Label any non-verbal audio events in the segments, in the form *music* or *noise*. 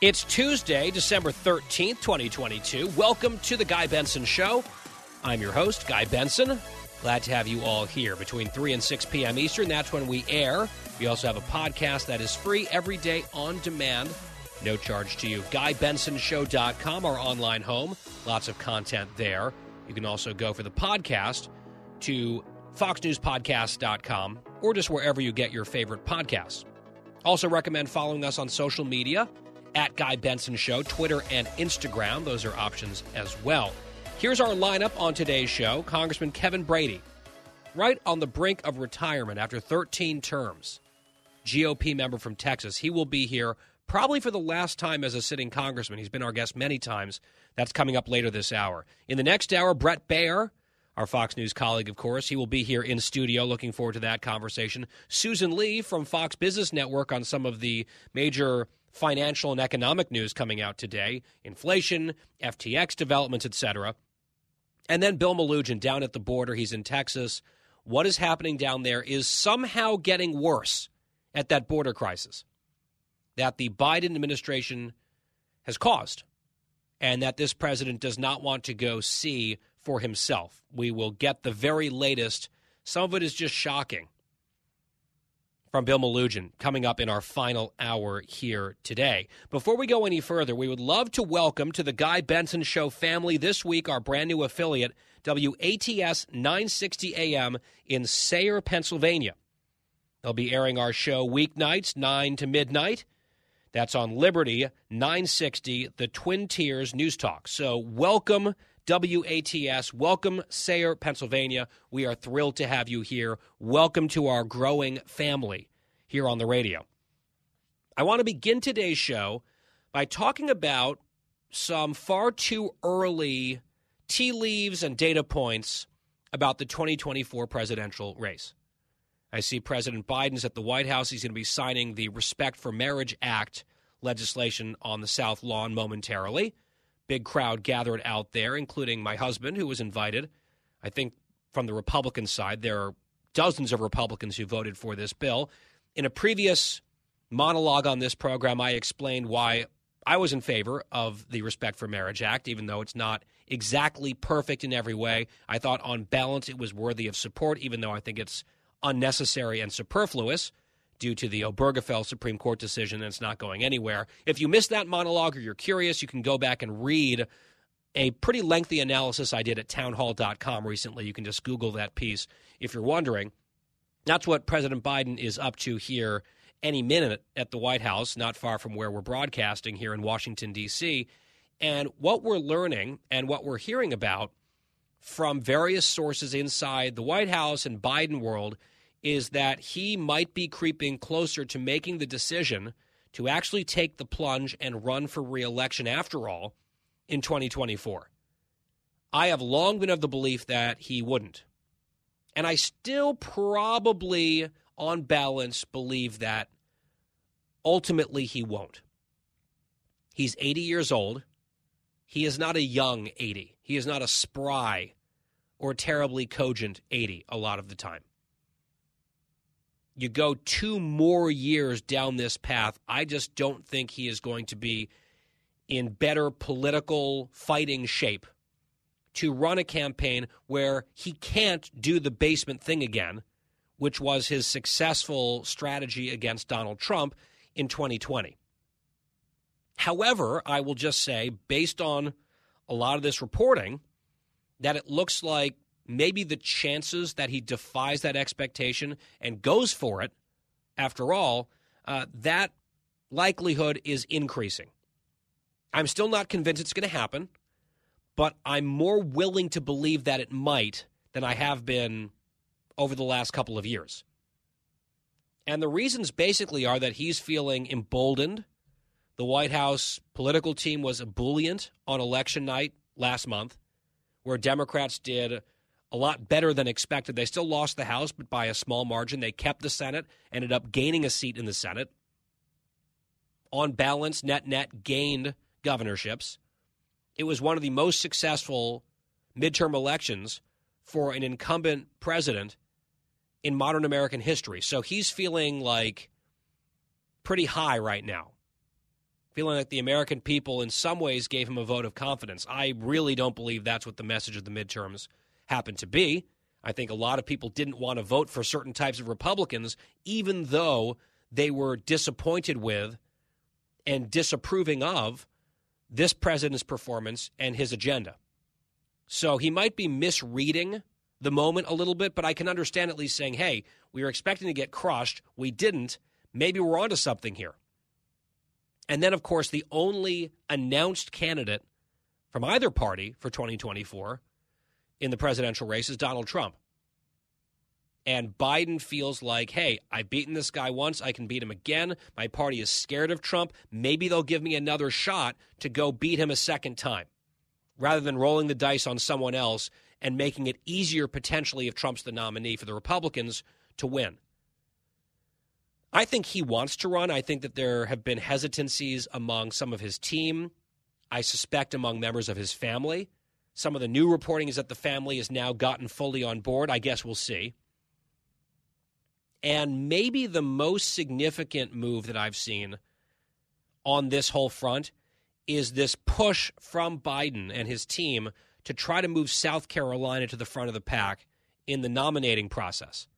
It's Tuesday, December 13th, 2022. Welcome to the Guy Benson Show. I'm your host, Guy Benson. Glad to have you all here between 3 and 6 p.m. Eastern. That's when we air. We also have a podcast that is free every day on demand. No charge to you. GuyBensonShow.com, our online home. Lots of content there. You can also go for the podcast to FoxNewsPodcast.com or just wherever you get your favorite podcasts. Also, recommend following us on social media at Guy Benson Show, Twitter and Instagram. Those are options as well. Here's our lineup on today's show Congressman Kevin Brady, right on the brink of retirement after 13 terms. GOP member from Texas. He will be here probably for the last time as a sitting congressman. He's been our guest many times. That's coming up later this hour. In the next hour, Brett Baier, our Fox News colleague, of course. He will be here in studio. Looking forward to that conversation. Susan Li from Fox Business Network on some of the major financial and economic news coming out today inflation, FTX developments, etc. And then Bill Melugin down at the border. He's in Texas. What is happening down there is somehow getting worse at that border crisis that the Biden administration has caused and that this president does not want to go see for himself. We will get the very latest. Some of it is just shocking from Bill Melugin coming up in our final hour here today. Before we go any further, we would love to welcome to the Guy Benson Show family this week our brand new affiliate, WATS 960 AM in Sayre, Pennsylvania. They'll be airing our show weeknights, 9 to midnight. That's on Liberty 960, the Twin Tiers News Talk. So, welcome, WATS. Welcome, Sayre, Pennsylvania. We are thrilled to have you here. Welcome to our growing family here on the radio. I want to begin today's show by talking about some far too early tea leaves and data points about the 2024 presidential race. I see President Biden's at the White House. He's going to be signing the Respect for Marriage Act legislation on the South Lawn momentarily. Big crowd gathered out there, including my husband, who was invited. I think from the Republican side, there are dozens of Republicans who voted for this bill. In a previous monologue on this program, I explained why I was in favor of the Respect for Marriage Act, even though it's not exactly perfect in every way. I thought on balance it was worthy of support, even though I think it's unnecessary and superfluous due to the Obergefell Supreme Court decision and it's not going anywhere. If you missed that monologue or you're curious, you can go back and read a pretty lengthy analysis I did at townhall.com recently. You can just Google that piece if you're wondering. That's what President Biden is up to here any minute at the White House, not far from where we're broadcasting here in Washington, D.C. And what we're learning and what we're hearing about from various sources inside the White House and Biden world is that he might be creeping closer to making the decision to actually take the plunge and run for reelection after all in 2024. I have long been of the belief that he wouldn't. And I still probably, on balance, believe that ultimately he won't. He's 80 years old. He is not a young 80. He is not a spry or terribly cogent 80 a lot of the time. You go two more years down this path, I just don't think he is going to be in better political fighting shape to run a campaign where he can't do the basement thing again, which was his successful strategy against Donald Trump in 2020. However, I will just say, based on a lot of this reporting, that it looks like maybe the chances that he defies that expectation and goes for it, after all, uh, that likelihood is increasing. I'm still not convinced it's going to happen, but I'm more willing to believe that it might than I have been over the last couple of years. And the reasons basically are that he's feeling emboldened. The White House political team was ebullient on election night last month, where Democrats did a lot better than expected. They still lost the House, but by a small margin. They kept the Senate, ended up gaining a seat in the Senate. On balance, net net gained governorships. It was one of the most successful midterm elections for an incumbent president in modern American history. So he's feeling like pretty high right now. Feeling like the American people, in some ways, gave him a vote of confidence. I really don't believe that's what the message of the midterms happened to be. I think a lot of people didn't want to vote for certain types of Republicans, even though they were disappointed with and disapproving of this president's performance and his agenda. So he might be misreading the moment a little bit, but I can understand at least saying, hey, we were expecting to get crushed. We didn't. Maybe we're onto something here. And then, of course, the only announced candidate from either party for 2024 in the presidential race is Donald Trump. And Biden feels like, hey, I've beaten this guy once. I can beat him again. My party is scared of Trump. Maybe they'll give me another shot to go beat him a second time rather than rolling the dice on someone else and making it easier potentially if Trump's the nominee for the Republicans to win. I think he wants to run. I think that there have been hesitancies among some of his team. I suspect among members of his family. Some of the new reporting is that the family has now gotten fully on board. I guess we'll see. And maybe the most significant move that I've seen on this whole front is this push from Biden and his team to try to move South Carolina to the front of the pack in the nominating process.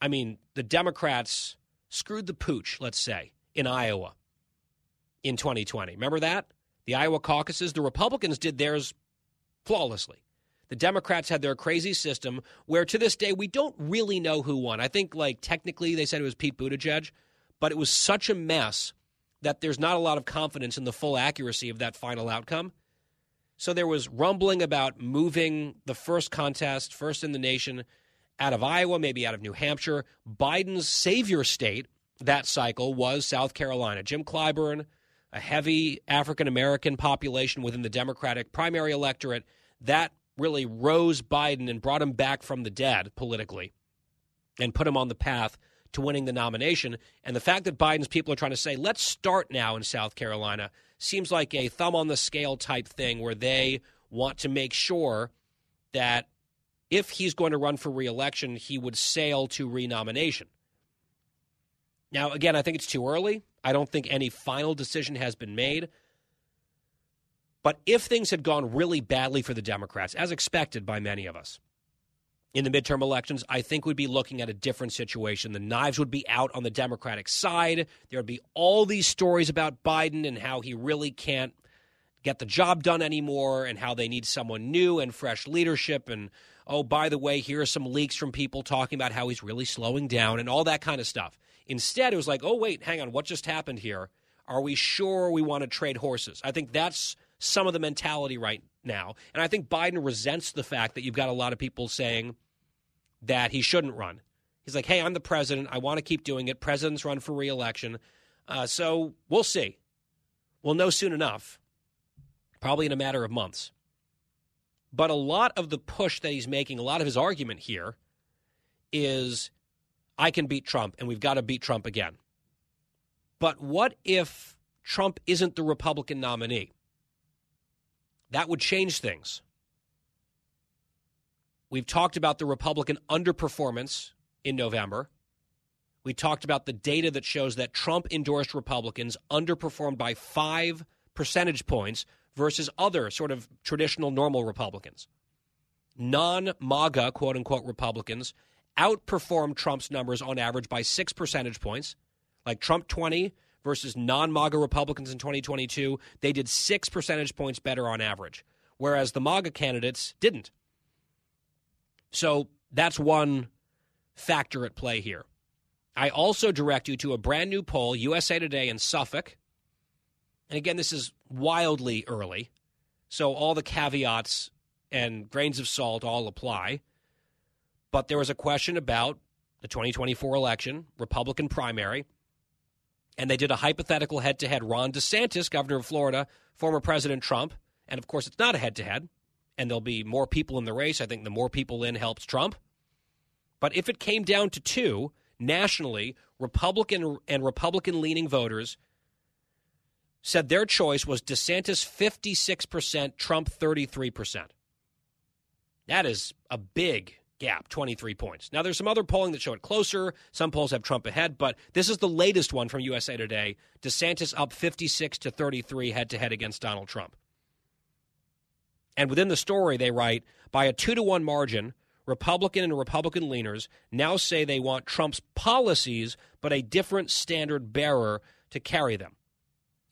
I mean, the Democrats screwed the pooch, let's say, in Iowa in 2020. Remember that? The Iowa caucuses, the Republicans did theirs flawlessly. The Democrats had their crazy system where to this day we don't really know who won. I think like technically they said it was Pete Buttigieg, but it was such a mess that there's not a lot of confidence in the full accuracy of that final outcome. So there was rumbling about moving the first contest, first in the nation, out of Iowa, maybe out of New Hampshire. Biden's savior state that cycle was South Carolina. Jim Clyburn, a heavy African American population within the Democratic primary electorate, that really rose Biden and brought him back from the dead politically and put him on the path to winning the nomination. And the fact that Biden's people are trying to say, let's start now in South Carolina, seems like a thumb on the scale type thing where they want to make sure that if he's going to run for reelection, he would sail to renomination. Now, again, I think it's too early. I don't think any final decision has been made. But if things had gone really badly for the Democrats, as expected by many of us, in the midterm elections, I think we'd be looking at a different situation. The knives would be out on the Democratic side. There would be all these stories about Biden and how he really can't get the job done anymore and how they need someone new and fresh leadership. And oh, by the way, here are some leaks from people talking about how he's really slowing down and all that kind of stuff. Instead, it was like, oh, wait, hang on, what just happened here? Are we sure we want to trade horses? I think that's some of the mentality right now. And I think Biden resents the fact that you've got a lot of people saying that he shouldn't run. He's like, hey, I'm the president. I want to keep doing it. Presidents run for reelection. Uh, so we'll see. We'll know soon enough, probably in a matter of months. But a lot of the push that he's making, a lot of his argument here is I can beat Trump and we've got to beat Trump again. But what if Trump isn't the Republican nominee? That would change things. We've talked about the Republican underperformance in November. We talked about the data that shows that Trump endorsed Republicans underperformed by five percentage points versus other sort of traditional normal Republicans. Non MAGA, quote unquote, Republicans outperformed Trump's numbers on average by six percentage points. Like Trump 20 versus non MAGA Republicans in 2022, they did six percentage points better on average, whereas the MAGA candidates didn't. So that's one factor at play here. I also direct you to a brand new poll, USA Today in Suffolk. And again, this is wildly early, so all the caveats and grains of salt all apply. But there was a question about the 2024 election, Republican primary, and they did a hypothetical head to head. Ron DeSantis, governor of Florida, former President Trump, and of course, it's not a head to head, and there'll be more people in the race. I think the more people in helps Trump. But if it came down to two nationally, Republican and Republican leaning voters said their choice was DeSantis 56%, Trump 33%. That is a big gap, 23 points. Now, there's some other polling that show it closer. Some polls have Trump ahead, but this is the latest one from USA Today. DeSantis up 56 to 33 head to head against Donald Trump. And within the story, they write by a two to one margin, Republican and Republican leaners now say they want Trump's policies, but a different standard bearer to carry them.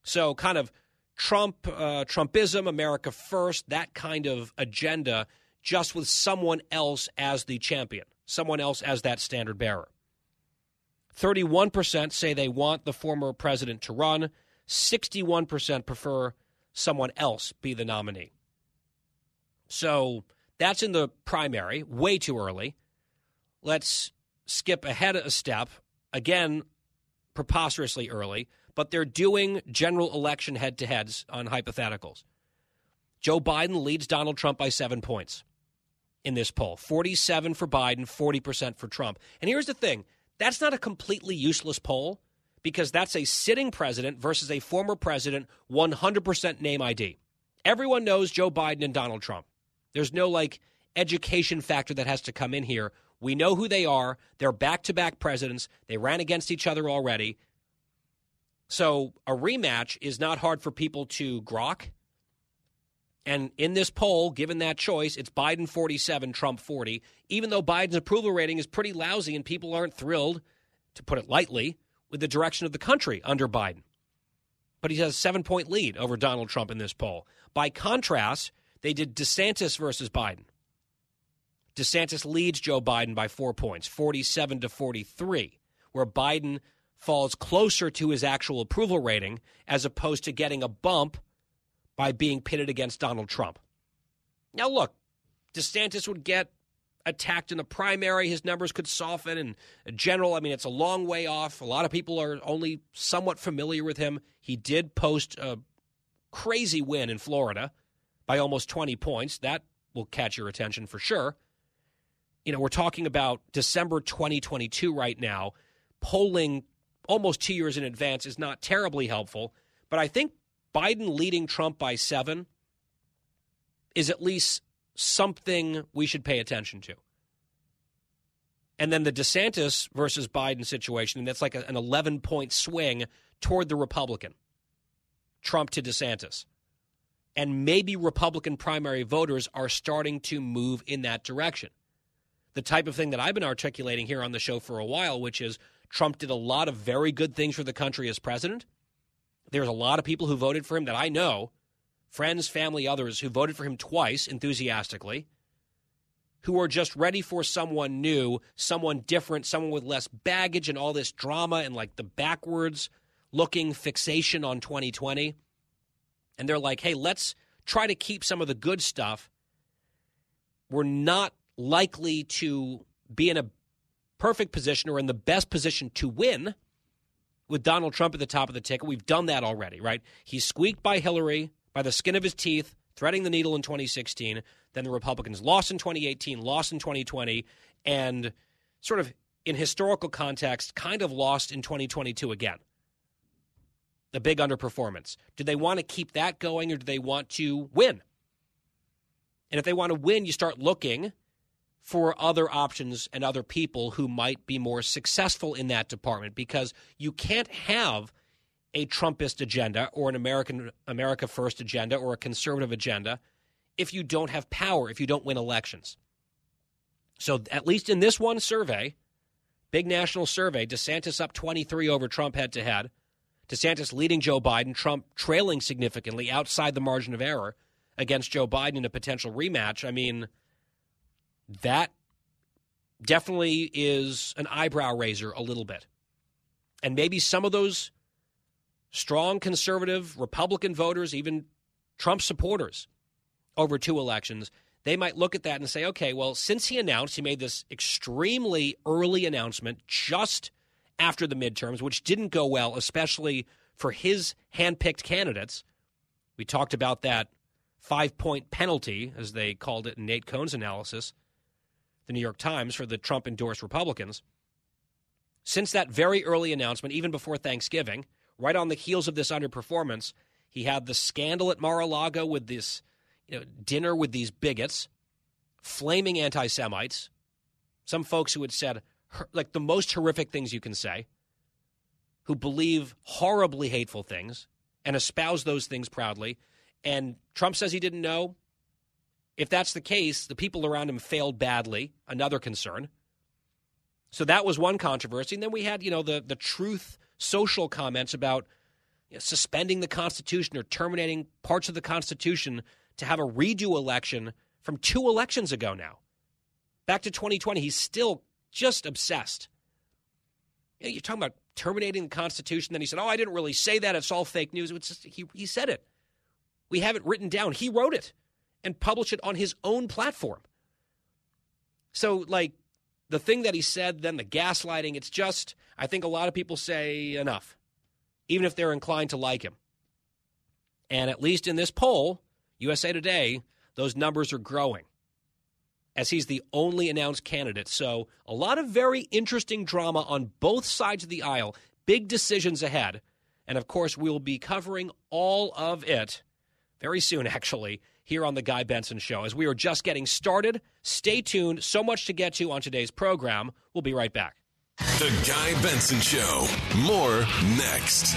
So, kind of Trump, uh, Trumpism, America first, that kind of agenda, just with someone else as the champion, someone else as that standard bearer. 31% say they want the former president to run. 61% prefer someone else be the nominee. So that's in the primary, way too early. Let's skip ahead a step. Again, preposterously early but they're doing general election head to heads on hypotheticals. Joe Biden leads Donald Trump by seven points in this poll 47 for Biden, 40% for Trump. And here's the thing that's not a completely useless poll because that's a sitting president versus a former president, 100% name ID. Everyone knows Joe Biden and Donald Trump. There's no like education factor that has to come in here. We know who they are. They're back to back presidents. They ran against each other already. So a rematch is not hard for people to grok. And in this poll, given that choice, it's Biden 47, Trump 40, even though Biden's approval rating is pretty lousy and people aren't thrilled, to put it lightly, with the direction of the country under Biden. But he has a seven point lead over Donald Trump in this poll. By contrast, they did DeSantis versus Biden. DeSantis leads Joe Biden by four points, 47 to 43, where Biden falls closer to his actual approval rating as opposed to getting a bump by being pitted against Donald Trump. Now, look, DeSantis would get attacked in the primary. His numbers could soften. And general, I mean, it's a long way off. A lot of people are only somewhat familiar with him. He did post a crazy win in Florida by almost 20 points. That will catch your attention for sure. You know, we're talking about December 2022 right now. Polling almost two years in advance is not terribly helpful. But I think Biden leading Trump by seven is at least something we should pay attention to. And then the DeSantis versus Biden situation, and that's like a, an 11 point swing toward the Republican, Trump to DeSantis. And maybe Republican primary voters are starting to move in that direction. The type of thing that I've been articulating here on the show for a while, which is Trump did a lot of very good things for the country as president. There's a lot of people who voted for him that I know, friends, family, others, who voted for him twice enthusiastically, who are just ready for someone new, someone different, someone with less baggage and all this drama and like the backwards looking fixation on 2020. And they're like, hey, let's try to keep some of the good stuff. We're not likely to be in a perfect position or in the best position to win with Donald Trump at the top of the ticket. We've done that already, right? He squeaked by Hillary by the skin of his teeth, threading the needle in 2016. Then the Republicans lost in 2018, lost in 2020, and sort of in historical context, kind of lost in 2022 again. The big underperformance. Do they want to keep that going or do they want to win? And if they want to win, you start looking for other options and other people who might be more successful in that department because you can't have a Trumpist agenda or an American America First agenda or a conservative agenda if you don't have power, if you don't win elections. So at least in this one survey, big national survey, DeSantis up 23 over Trump head to head. DeSantis leading Joe Biden, Trump trailing significantly outside the margin of error against Joe Biden in a potential rematch. I mean, that definitely is an eyebrow raiser a little bit. And maybe some of those strong conservative Republican voters, even Trump supporters over two elections, they might look at that and say, okay, well, since he announced, he made this extremely early announcement just after the midterms, which didn't go well, especially for his handpicked candidates. We talked about that five point penalty, as they called it in Nate Cohn's analysis, the New York Times, for the Trump endorsed Republicans. Since that very early announcement, even before Thanksgiving, right on the heels of this underperformance, he had the scandal at Mar a Lago with this you know, dinner with these bigots, flaming anti Semites, some folks who had said like the most horrific things you can say, who believe horribly hateful things and espouse those things proudly. And Trump says he didn't know. If that's the case, the people around him failed badly. Another concern. So that was one controversy. And then we had, you know, the the truth social comments about you know, suspending the Constitution or terminating parts of the Constitution to have a redo election from two elections ago now. Back to 2020, he's still just obsessed. You know, you're talking about terminating the Constitution. Then he said, Oh, I didn't really say that. It's all fake news. It's just, he, he said it. We have it written down. He wrote it and publish it on his own platform. So, like, the thing that he said, then the gaslighting, it's just, I think a lot of people say enough, even if they're inclined to like him. And at least in this poll, USA Today, those numbers are growing as he's the only announced candidate. So, a lot of very interesting drama on both sides of the aisle, big decisions ahead. And of course, we'll be covering all of it very soon, *laughs* actually, here on The Guy Benson Show. As we are just getting started, stay tuned. So much to get to on today's program. We'll be right back. The Guy Benson Show. More next.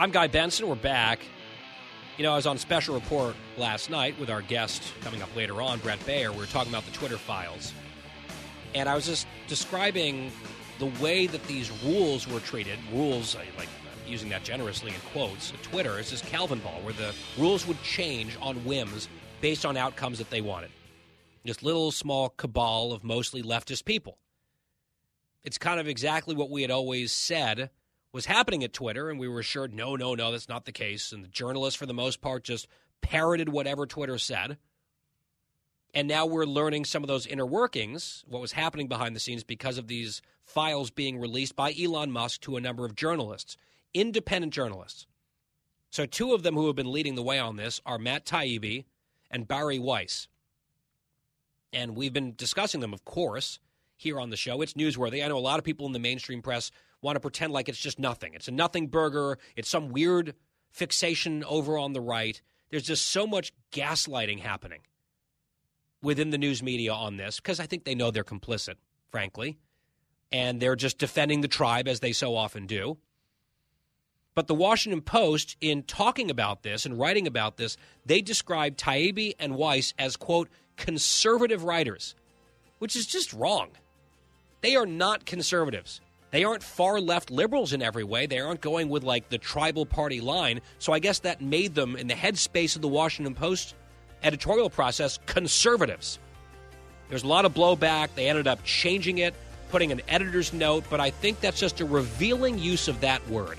I'm Guy Benson. We're back. You know, I was on special report last night with our guest coming up later on, Brett Baier. We were talking about the Twitter files. And I was just describing the way that these rules were treated. Rules, like I'm using that generously in quotes. Twitter is this Calvin ball where the rules would change on whims based on outcomes that they wanted. This little small cabal of mostly leftist people. It's kind of exactly what we had always said was happening at Twitter, and we were assured, no, no, no, that's not the case. And the journalists, for the most part, just parroted whatever Twitter said. And now we're learning some of those inner workings, what was happening behind the scenes because of these files being released by Elon Musk to a number of journalists, independent journalists. So, two of them who have been leading the way on this are Matt Taibbi and Bari Weiss. And we've been discussing them, of course, here on the show. It's newsworthy. I know a lot of people in the mainstream press want to pretend like it's just nothing. It's a nothing burger. It's some weird fixation over on the right. There's just so much gaslighting happening within the news media on this because I think they know they're complicit, frankly. And they're just defending the tribe as they so often do. But the Washington Post, in talking about this and writing about this, they describe Taibbi and Weiss as, quote, conservative writers, which is just wrong. They are not conservatives. They aren't far left liberals in every way. They aren't going with like the tribal party line. So I guess that made them, in the headspace of the Washington Post editorial process, conservatives. There's a lot of blowback. They ended up changing it, putting an editor's note, but I think that's just a revealing use of that word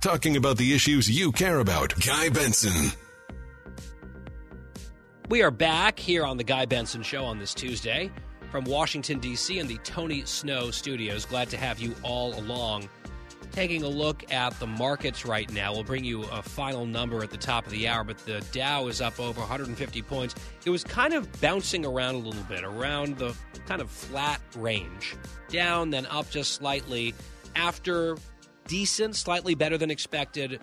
Talking about the issues you care about. Guy Benson. We are back here on the Guy Benson Show on this Tuesday from Washington, D.C., in the Tony Snow studios. Glad to have you all along taking a look at the markets right now. We'll bring you a final number at the top of the hour, but the Dow is up over 150 points. It was kind of bouncing around a little bit, around the kind of flat range, down, then up just slightly after decent, slightly better than expected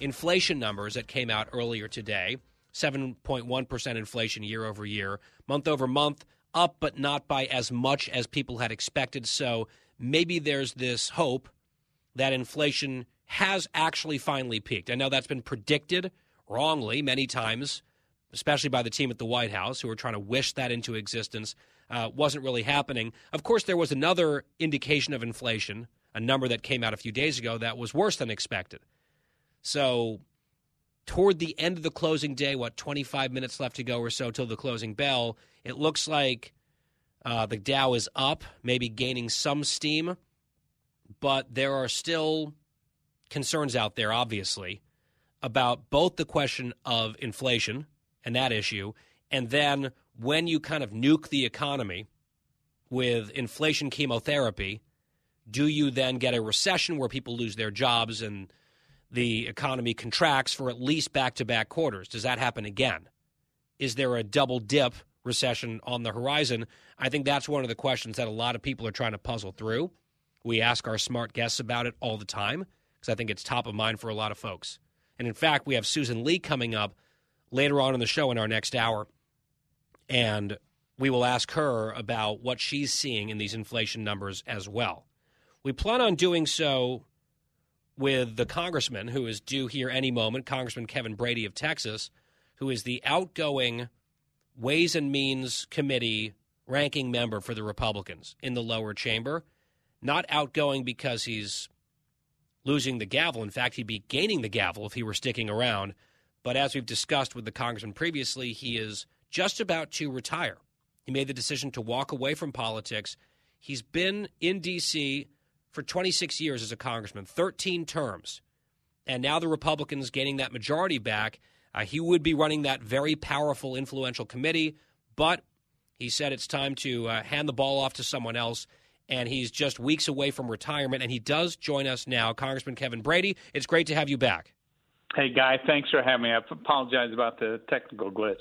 inflation numbers that came out earlier today 7.1% inflation year over year, month over month, up, but not by as much as people had expected. So maybe there's this hope that inflation has actually finally peaked. I know that's been predicted wrongly many times, especially by the team at the White House who were trying to wish that into existence. Uh, wasn't really happening. Of course, there was another indication of inflation, a number that came out a few days ago that was worse than expected. So, toward the end of the closing day, what, 25 minutes left to go or so till the closing bell, it looks like uh, the Dow is up, maybe gaining some steam but there are still concerns out there, obviously, about both the question of inflation and that issue, and then when you kind of nuke the economy with inflation chemotherapy, do you then get a recession where people lose their jobs and the economy contracts for at least back to back quarters? Does that happen again? Is there a double dip recession on the horizon? I think that's one of the questions that a lot of people are trying to puzzle through. We ask our smart guests about it all the time because I think it's top of mind for a lot of folks. And in fact, we have Susan Li coming up later on in the show in our next hour. And we will ask her about what she's seeing in these inflation numbers as well. We plan on doing so with the congressman who is due here any moment, Congressman Kevin Brady of Texas, who is the outgoing Ways and Means Committee ranking member for the Republicans in the lower chamber not outgoing because he's losing the gavel. In fact, he'd be gaining the gavel if he were sticking around. But as we've discussed with the congressman previously, he is just about to retire. He made the decision to walk away from politics. He's been in D.C. for 26 years as a congressman, 13 terms. And now the Republicans gaining that majority back. Uh, he would be running that very powerful, influential committee, but he said it's time to uh, hand the ball off to someone else and he's just weeks away from retirement. And he does join us now, Congressman Kevin Brady. It's great to have you back. Hey, Guy, thanks for having me. I apologize about the technical glitch.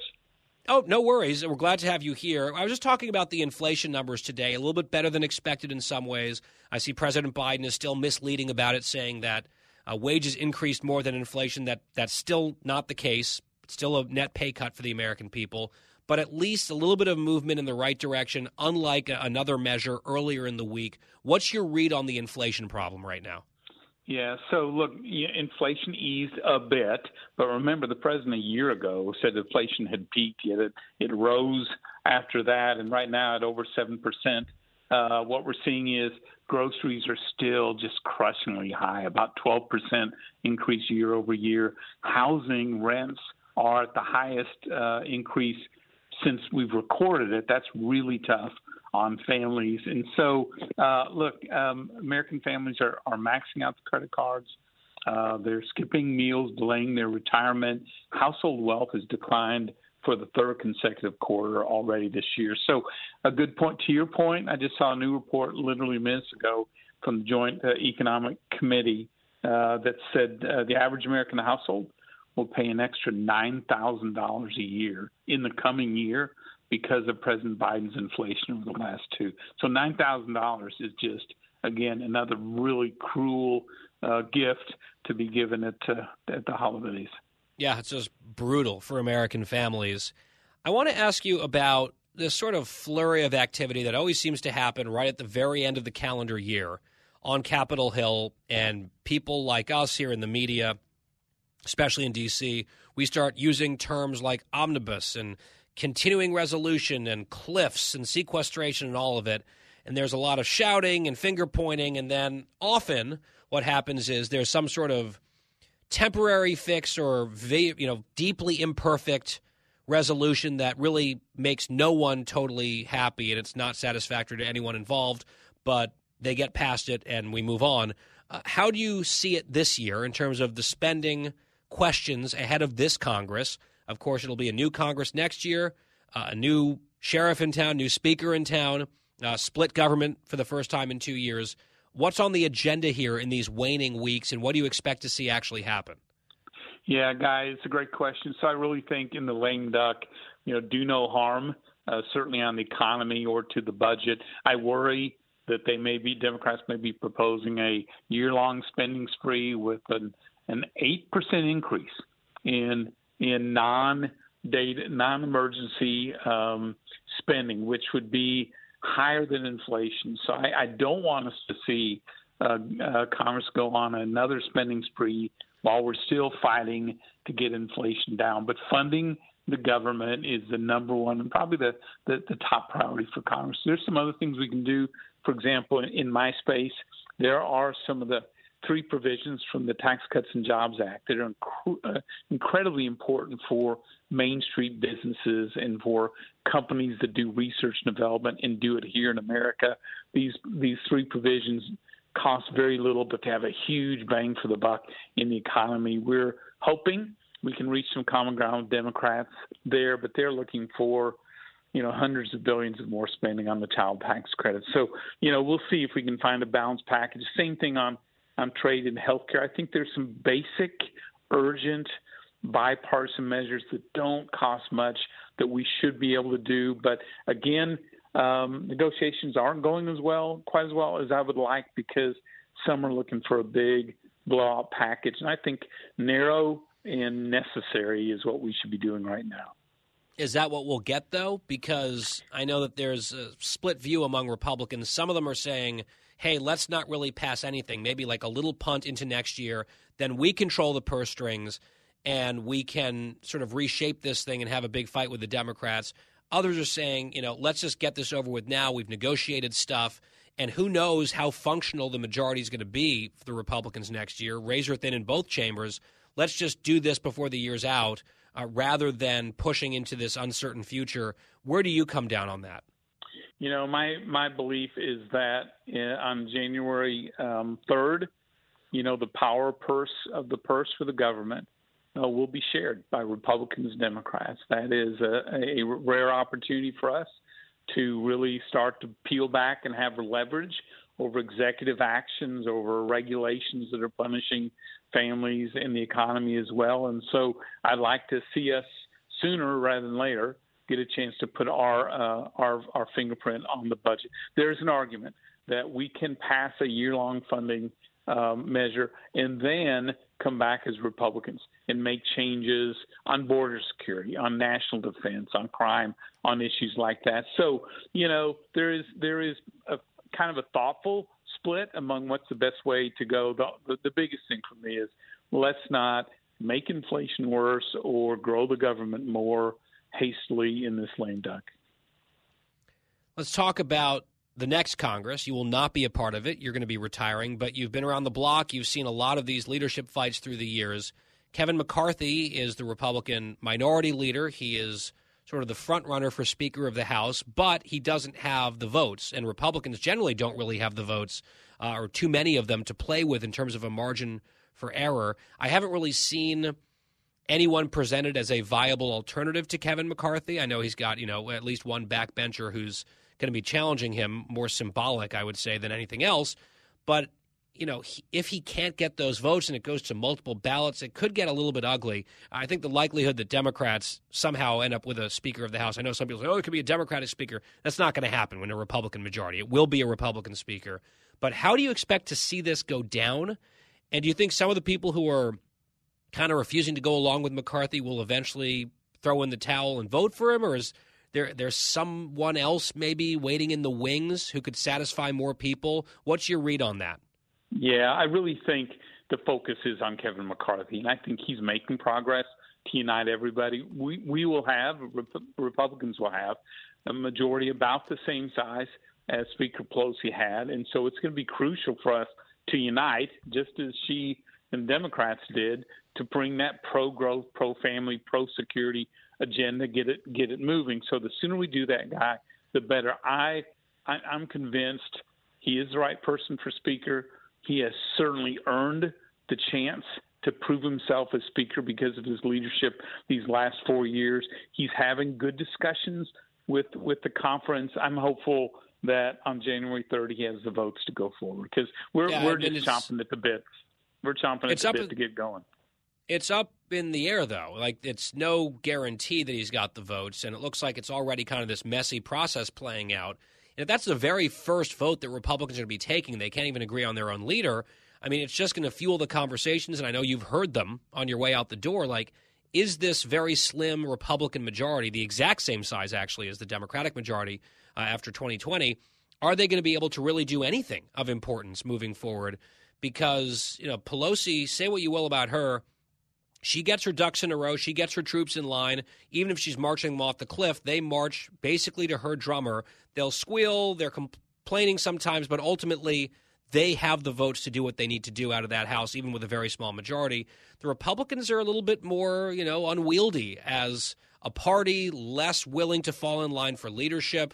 Oh, no worries. We're glad to have you here. I was just talking about the inflation numbers today, a little bit better than expected in some ways. I see President Biden is still misleading about it, saying that uh, wages increased more than inflation. That that's still not the case. It's still a net pay cut for the American people but at least a little bit of movement in the right direction, unlike another measure earlier in the week. What's your read on the inflation problem right now? Yeah, so look, inflation eased a bit, but remember the president a year ago said inflation had peaked, yet it, it rose after that, and right now at over 7%. Uh, what we're seeing is groceries are still just crushingly high, about 12% increase year over year. Housing rents are at the highest uh, increase since we've recorded it, that's really tough on families. And so, uh, look, um, American families are, are maxing out the credit cards. Uh, they're skipping meals, delaying their retirement. Household wealth has declined for the third consecutive quarter already this year. So, a good point to your point. I just saw a new report literally minutes ago from the Joint uh, Economic Committee uh, that said uh, the average American household will pay an extra $9,000 a year in the coming year because of President Biden's inflation over the last two. So $9,000 is just, again, another really cruel uh, gift to be given at, uh, at the holidays. Yeah, it's just brutal for American families. I want to ask you about this sort of flurry of activity that always seems to happen right at the very end of the calendar year on Capitol Hill, and people like us here in the media especially in D.C., we start using terms like omnibus and continuing resolution and cliffs and sequestration and all of it. And there's a lot of shouting and finger pointing. And then often what happens is there's some sort of temporary fix or you know deeply imperfect resolution that really makes no one totally happy and it's not satisfactory to anyone involved but they get past it and we move on uh, how do you see it this year in terms of the spending questions ahead of this Congress. Of course, it'll be a new Congress next year, uh, a new sheriff in town, new speaker in town, uh, split government for the first time in two years. What's on the agenda here in these waning weeks, and what do you expect to see actually happen? Yeah, guys, it's a great question. So I really think in the lame duck, you know, do no harm, uh, certainly on the economy or to the budget. I worry that they may be Democrats may be proposing a year-long spending spree with an an eight percent increase in in non data non-emergency um, spending, which would be higher than inflation. So I, I don't want us to see uh, uh, Congress go on another spending spree while we're still fighting to get inflation down. But funding the government is the number one and probably the, the, the top priority for Congress. There's some other things we can do. For example, in, in my space, there are some of the three provisions from the Tax Cuts and Jobs Act that are inc- uh, incredibly important for Main Street businesses and for companies that do research and development and do it here in America. These these three provisions cost very little, but to have a huge bang for the buck in the economy. We're hoping we can reach some common ground with Democrats there, but they're looking for you know hundreds of billions of more spending on the child tax credit. So you know we'll see if we can find a balanced package. Same thing on on trade and healthcare. I think there's some basic, urgent, bipartisan measures that don't cost much that we should be able to do. But again, um, negotiations aren't going as well, quite as well as I would like, because some are looking for a big blowout package, and I think narrow and necessary is what we should be doing right now. Is that what we'll get, though? Because I know that there's a split view among Republicans. Some of them are saying hey, let's not really pass anything, maybe like a little punt into next year, then we control the purse strings and we can sort of reshape this thing and have a big fight with the Democrats. Others are saying, you know, let's just get this over with now. We've negotiated stuff. And who knows how functional the majority is going to be for the Republicans next year, razor thin in both chambers. Let's just do this before the year's out uh, rather than pushing into this uncertain future. Where do you come down on that? You know, my my belief is that on January um, 3rd, you know, the power purse of the purse for the government uh, will be shared by Republicans and Democrats. That is a, a rare opportunity for us to really start to peel back and have leverage over executive actions, over regulations that are punishing families and the economy as well. And so I'd like to see us sooner rather than later get a chance to put our uh, our our fingerprint on the budget. There's an argument that we can pass a year-long funding um, measure and then come back as Republicans and make changes on border security, on national defense, on crime, on issues like that. So you know there is there is a kind of a thoughtful split among what's the best way to go. The, the, the biggest thing for me is let's not make inflation worse or grow the government more hastily in this lame duck. Let's talk about the next Congress. You will not be a part of it. You're going to be retiring, but you've been around the block. You've seen a lot of these leadership fights through the years. Kevin McCarthy is the Republican minority leader. He is sort of the front runner for Speaker of the House, but he doesn't have the votes, and Republicans generally don't really have the votes, uh, or too many of them to play with in terms of a margin for error. I haven't really seen anyone presented as a viable alternative to Kevin McCarthy. I know he's got, you know, at least one backbencher who's going to be challenging him, more symbolic, I would say, than anything else. But, you know, if he can't get those votes and it goes to multiple ballots, it could get a little bit ugly. I think the likelihood that Democrats somehow end up with a Speaker of the House, I know some people say, oh, it could be a Democratic Speaker. That's not going to happen when a Republican majority. It will be a Republican Speaker. But how do you expect to see this go down? And do you think some of the people who are kind of refusing to go along with McCarthy will eventually throw in the towel and vote for him, or is there there's someone else maybe waiting in the wings who could satisfy more people? What's your read on that? Yeah, I really think the focus is on Kevin McCarthy, and I think he's making progress to unite everybody. We we will have Republicans will have a majority about the same size as Speaker Pelosi had, and so it's going to be crucial for us to unite, just as she and Democrats did to bring that pro growth, pro family, pro security agenda, get it get it moving. So the sooner we do that, guy, the better. I, I I'm convinced he is the right person for speaker. He has certainly earned the chance to prove himself as speaker because of his leadership these last four years. He's having good discussions with with the conference. I'm hopeful that on January 3rd he has the votes to go forward because we're Yeah, we're just chomping at the bit. We're chomping at It's the up bit in- to get going. It's up in the air, though. Like, it's no guarantee that he's got the votes, and it looks like it's already kind of this messy process playing out. And if that's the very first vote that Republicans are going to be taking, they can't even agree on their own leader. I mean, it's just going to fuel the conversations, and I know you've heard them on your way out the door. Like, is this very slim Republican majority, the exact same size actually as the Democratic majority uh, after 2020, are they going to be able to really do anything of importance moving forward? Because, you know, Pelosi, say what you will about her, she gets her ducks in a row. She gets her troops in line. Even if she's marching them off the cliff, they march basically to her drummer. They'll squeal. They're complaining sometimes, but ultimately, they have the votes to do what they need to do out of that house, even with a very small majority. The Republicans are a little bit more, you know, unwieldy as a party, less willing to fall in line for leadership.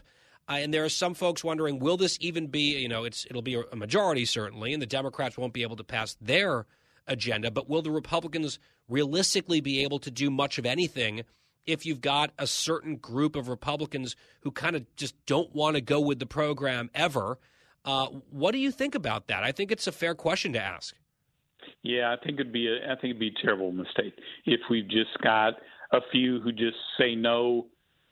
Uh, and there are some folks wondering, will this even be, you know, it's it'll be a majority certainly, and the Democrats won't be able to pass their agenda, but will the Republicans realistically be able to do much of anything if you've got a certain group of Republicans who kind of just don't want to go with the program ever? Uh, what do you think about that? I think it's a fair question to ask. Yeah, I think it'd be a, I think it'd be a terrible mistake if we've just got a few who just say no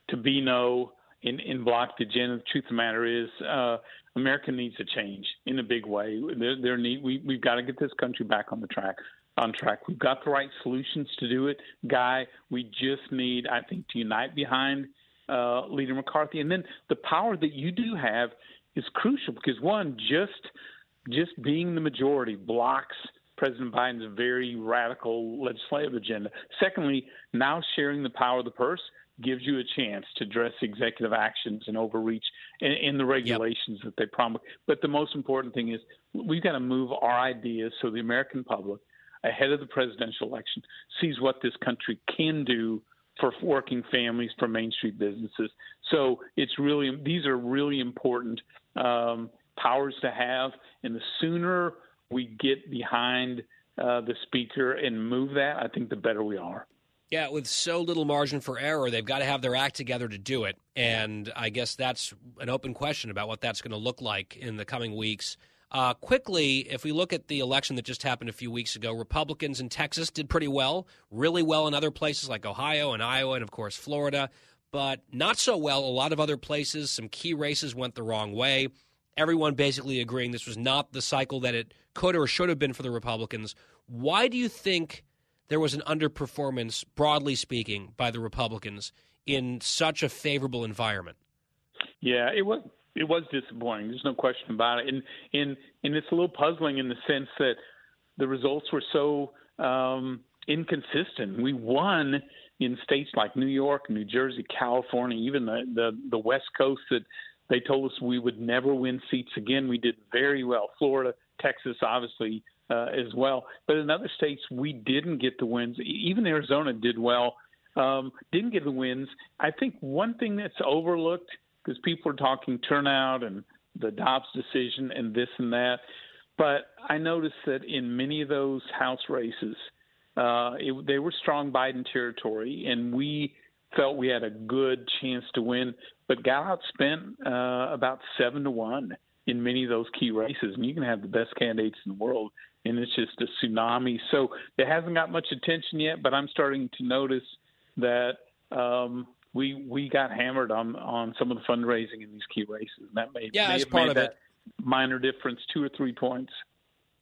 to be no in in block the agenda. The truth of the matter is, uh, America needs a change in a big way. There, there need we we've got to get this country back on the track on track. We've got the right solutions to do it, Guy. We just need, I think, to unite behind uh, Leader McCarthy, and then the power that you do have is crucial because one, just just being the majority blocks President Biden's very radical legislative agenda. Secondly, now sharing the power of the purse gives you a chance to address executive actions and overreach in, the regulations yep. that they promulgate. But the most important thing is we've got to move our ideas so the American public, ahead of the presidential election, sees what this country can do for working families, for Main Street businesses. So it's really these are really important um, powers to have, and the sooner we get behind uh, the speaker and move that, I think the better we are. Yeah, with so little margin for error, they've got to have their act together to do it. And I guess that's an open question about what that's going to look like in the coming weeks. Uh, quickly, if we look at the election that just happened a few weeks ago, Republicans in Texas did pretty well, really well in other places like Ohio and Iowa, and of course Florida, but not so well a lot of other places. Some key races went the wrong way. Everyone basically agreeing this was not the cycle that it could or should have been for the Republicans. Why do you think there was an underperformance, broadly speaking, by the Republicans in such a favorable environment? Yeah, it was it was disappointing. There's no question about it, and and and it's a little puzzling in the sense that the results were so um, inconsistent. We won in states like New York, New Jersey, California, even the the, the West Coast that they told us we would never win seats again. We did very well. Florida, Texas, obviously uh, as well. But in other states, we didn't get the wins. Even Arizona did well, um, didn't get the wins. I think one thing that's overlooked because people are talking turnout and the Dobbs decision and this and that. But I noticed that in many of those House races, uh, it, they were strong Biden territory, and we felt we had a good chance to win, but got outspent uh, about seven to one in many of those key races. And you can have the best candidates in the world, and it's just a tsunami. So it hasn't got much attention yet, but I'm starting to notice that um, we we got hammered on on some of the fundraising in these key races. And that may, yeah, may have part made of that it. minor difference, two or three points.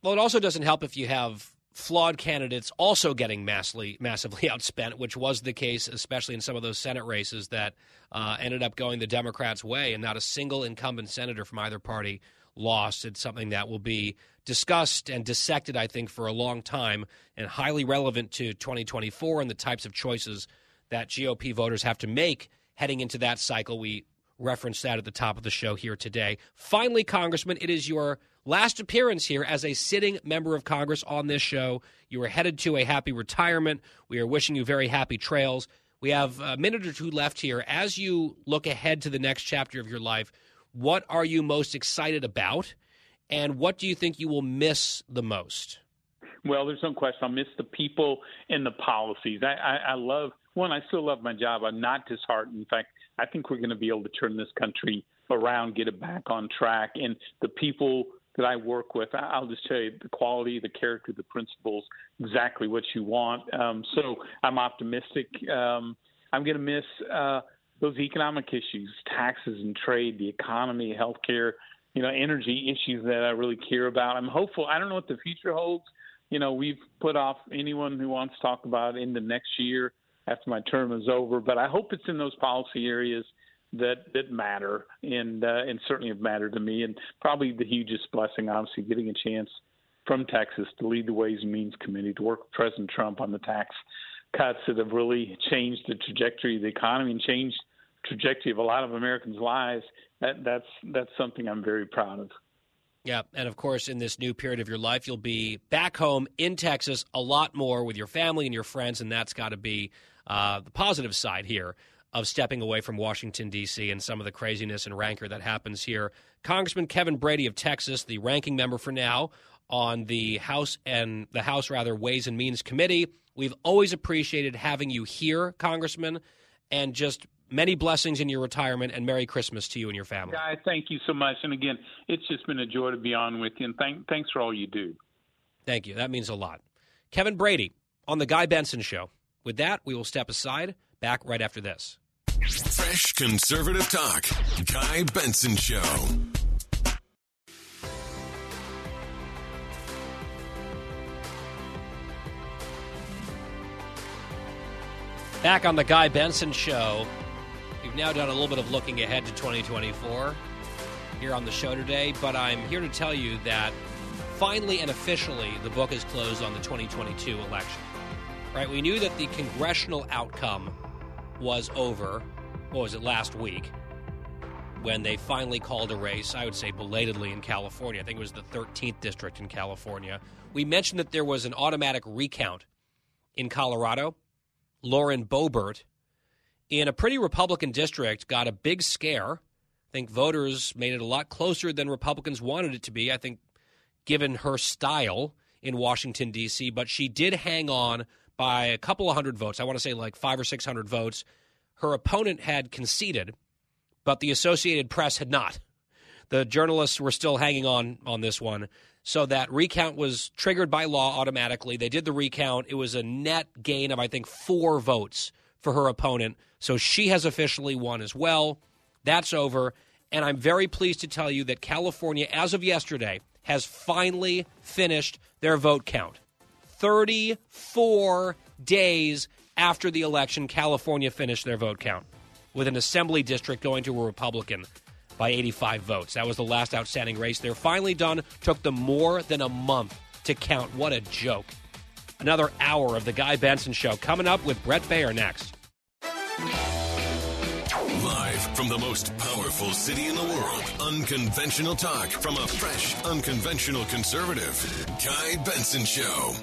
Well, it also doesn't help if you have flawed candidates also getting massively massively *laughs* outspent, which was the case, especially in some of those Senate races that uh, ended up going the Democrats' way, and not a single incumbent senator from either party lost. It's something that will be discussed and dissected, I think, for a long time, and highly relevant to 2024 and the types of choices that GOP voters have to make heading into that cycle. We referenced that at the top of the show here today. Finally, Congressman, it is your last appearance here as a sitting member of Congress on this show. You are headed to a happy retirement. We are wishing you very happy trails. We have a minute or two left here. As you look ahead to the next chapter of your life, what are you most excited about? And what do you think you will miss the most? Well, there's no question. I'll miss the people and the policies. I, I, I love one. I still love my job. I'm not disheartened. In fact, I think we're going to be able to turn this country around, get it back on track. And the people that I work with, I'll just tell you the quality, the character, the principles, exactly what you want. Um, so I'm optimistic. Um, I'm going to miss uh, those economic issues, taxes and trade, the economy, healthcare, you know, energy issues that I really care about. I'm hopeful. I don't know what the future holds. You know, we've put off anyone who wants to talk about it in the next year after my term is over, but I hope it's in those policy areas that that matter and uh, and certainly have mattered to me. And probably the hugest blessing, obviously, getting a chance from Texas to lead the Ways and Means Committee to work with President Trump on the tax cuts that have really changed the trajectory of the economy and changed trajectory of a lot of Americans' lives. That that's that's something I'm very proud of. Yeah, and of course, in this new period of your life, you'll be back home in Texas a lot more with your family and your friends, and that's got to be uh, the positive side here of stepping away from Washington, D.C., and some of the craziness and rancor that happens here. Congressman Kevin Brady of Texas, the ranking member for now on the House and the House, rather, Ways and Means Committee. We've always appreciated having you here, Congressman, and just many blessings in your retirement and Merry Christmas to you and your family. Guy, thank you so much. And again, it's just been a joy to be on with you, and thank, thanks for all you do. Thank you. That means a lot. Kevin Brady on The Guy Benson Show. With that, we will step aside. Back right after this. Fresh conservative talk. Guy Benson Show. Back on the Guy Benson Show. We've now done a little bit of looking ahead to 2024 here on the show today, but I'm here to tell you that finally and officially the book is closed on the 2022 election. Right? We knew that the congressional outcome was over. What was it last week? When they finally called a race, I would say belatedly in California. I think it was the 13th district in California. We mentioned that there was an automatic recount in Colorado. Lauren Boebert, in a pretty Republican district, got a big scare. I think voters made it a lot closer than Republicans wanted it to be. I think, given her style in Washington, D.C., but she did hang on by a couple of hundred votes. I want to say like five or 600 votes. Her opponent had conceded, but the Associated Press had not. The journalists were still hanging on on this one. So that recount was triggered by law automatically. They did the recount. It was a net gain of, I think, four votes for her opponent. So she has officially won as well. That's over. And I'm very pleased to tell you that California, as of yesterday, has finally finished their vote count. 34 days after the election, California finished their vote count, with an assembly district going to a Republican by 85 votes. That was the last outstanding race. They're finally done. Took them more than a month to count. What a joke. Another hour of The Guy Benson Show coming up with Bret Baier next. Live from the most powerful city in the world, unconventional talk from a fresh, unconventional conservative. Guy Benson Show.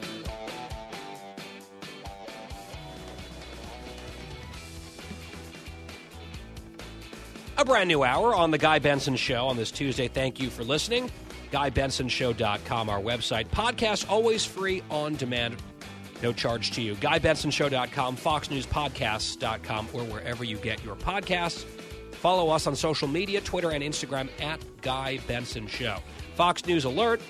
A brand new hour on The Guy Benson Show on this Tuesday. Thank you for listening. GuyBensonShow.com, our website. Podcast always free on demand. No charge to you. GuyBensonShow.com, FoxNewsPodcasts.com, or wherever you get your podcasts. Follow us on social media, Twitter and Instagram at Guy Benson Show. Fox News Alert.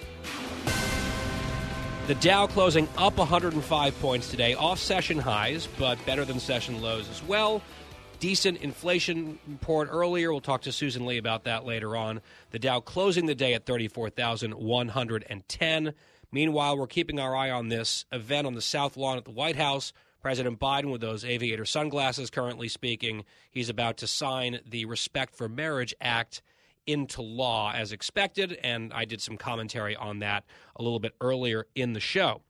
The Dow closing up 105 points today, off session highs, but better than session lows as well decent inflation report earlier. We'll talk to Susan Li about that later on. The Dow closing the day at 34,110. Meanwhile, we're keeping our eye on this event on the South Lawn at the White House. President Biden, with those aviator sunglasses, currently speaking, he's about to sign the Respect for Marriage Act into law as expected, and I did some commentary on that a little bit earlier in the show.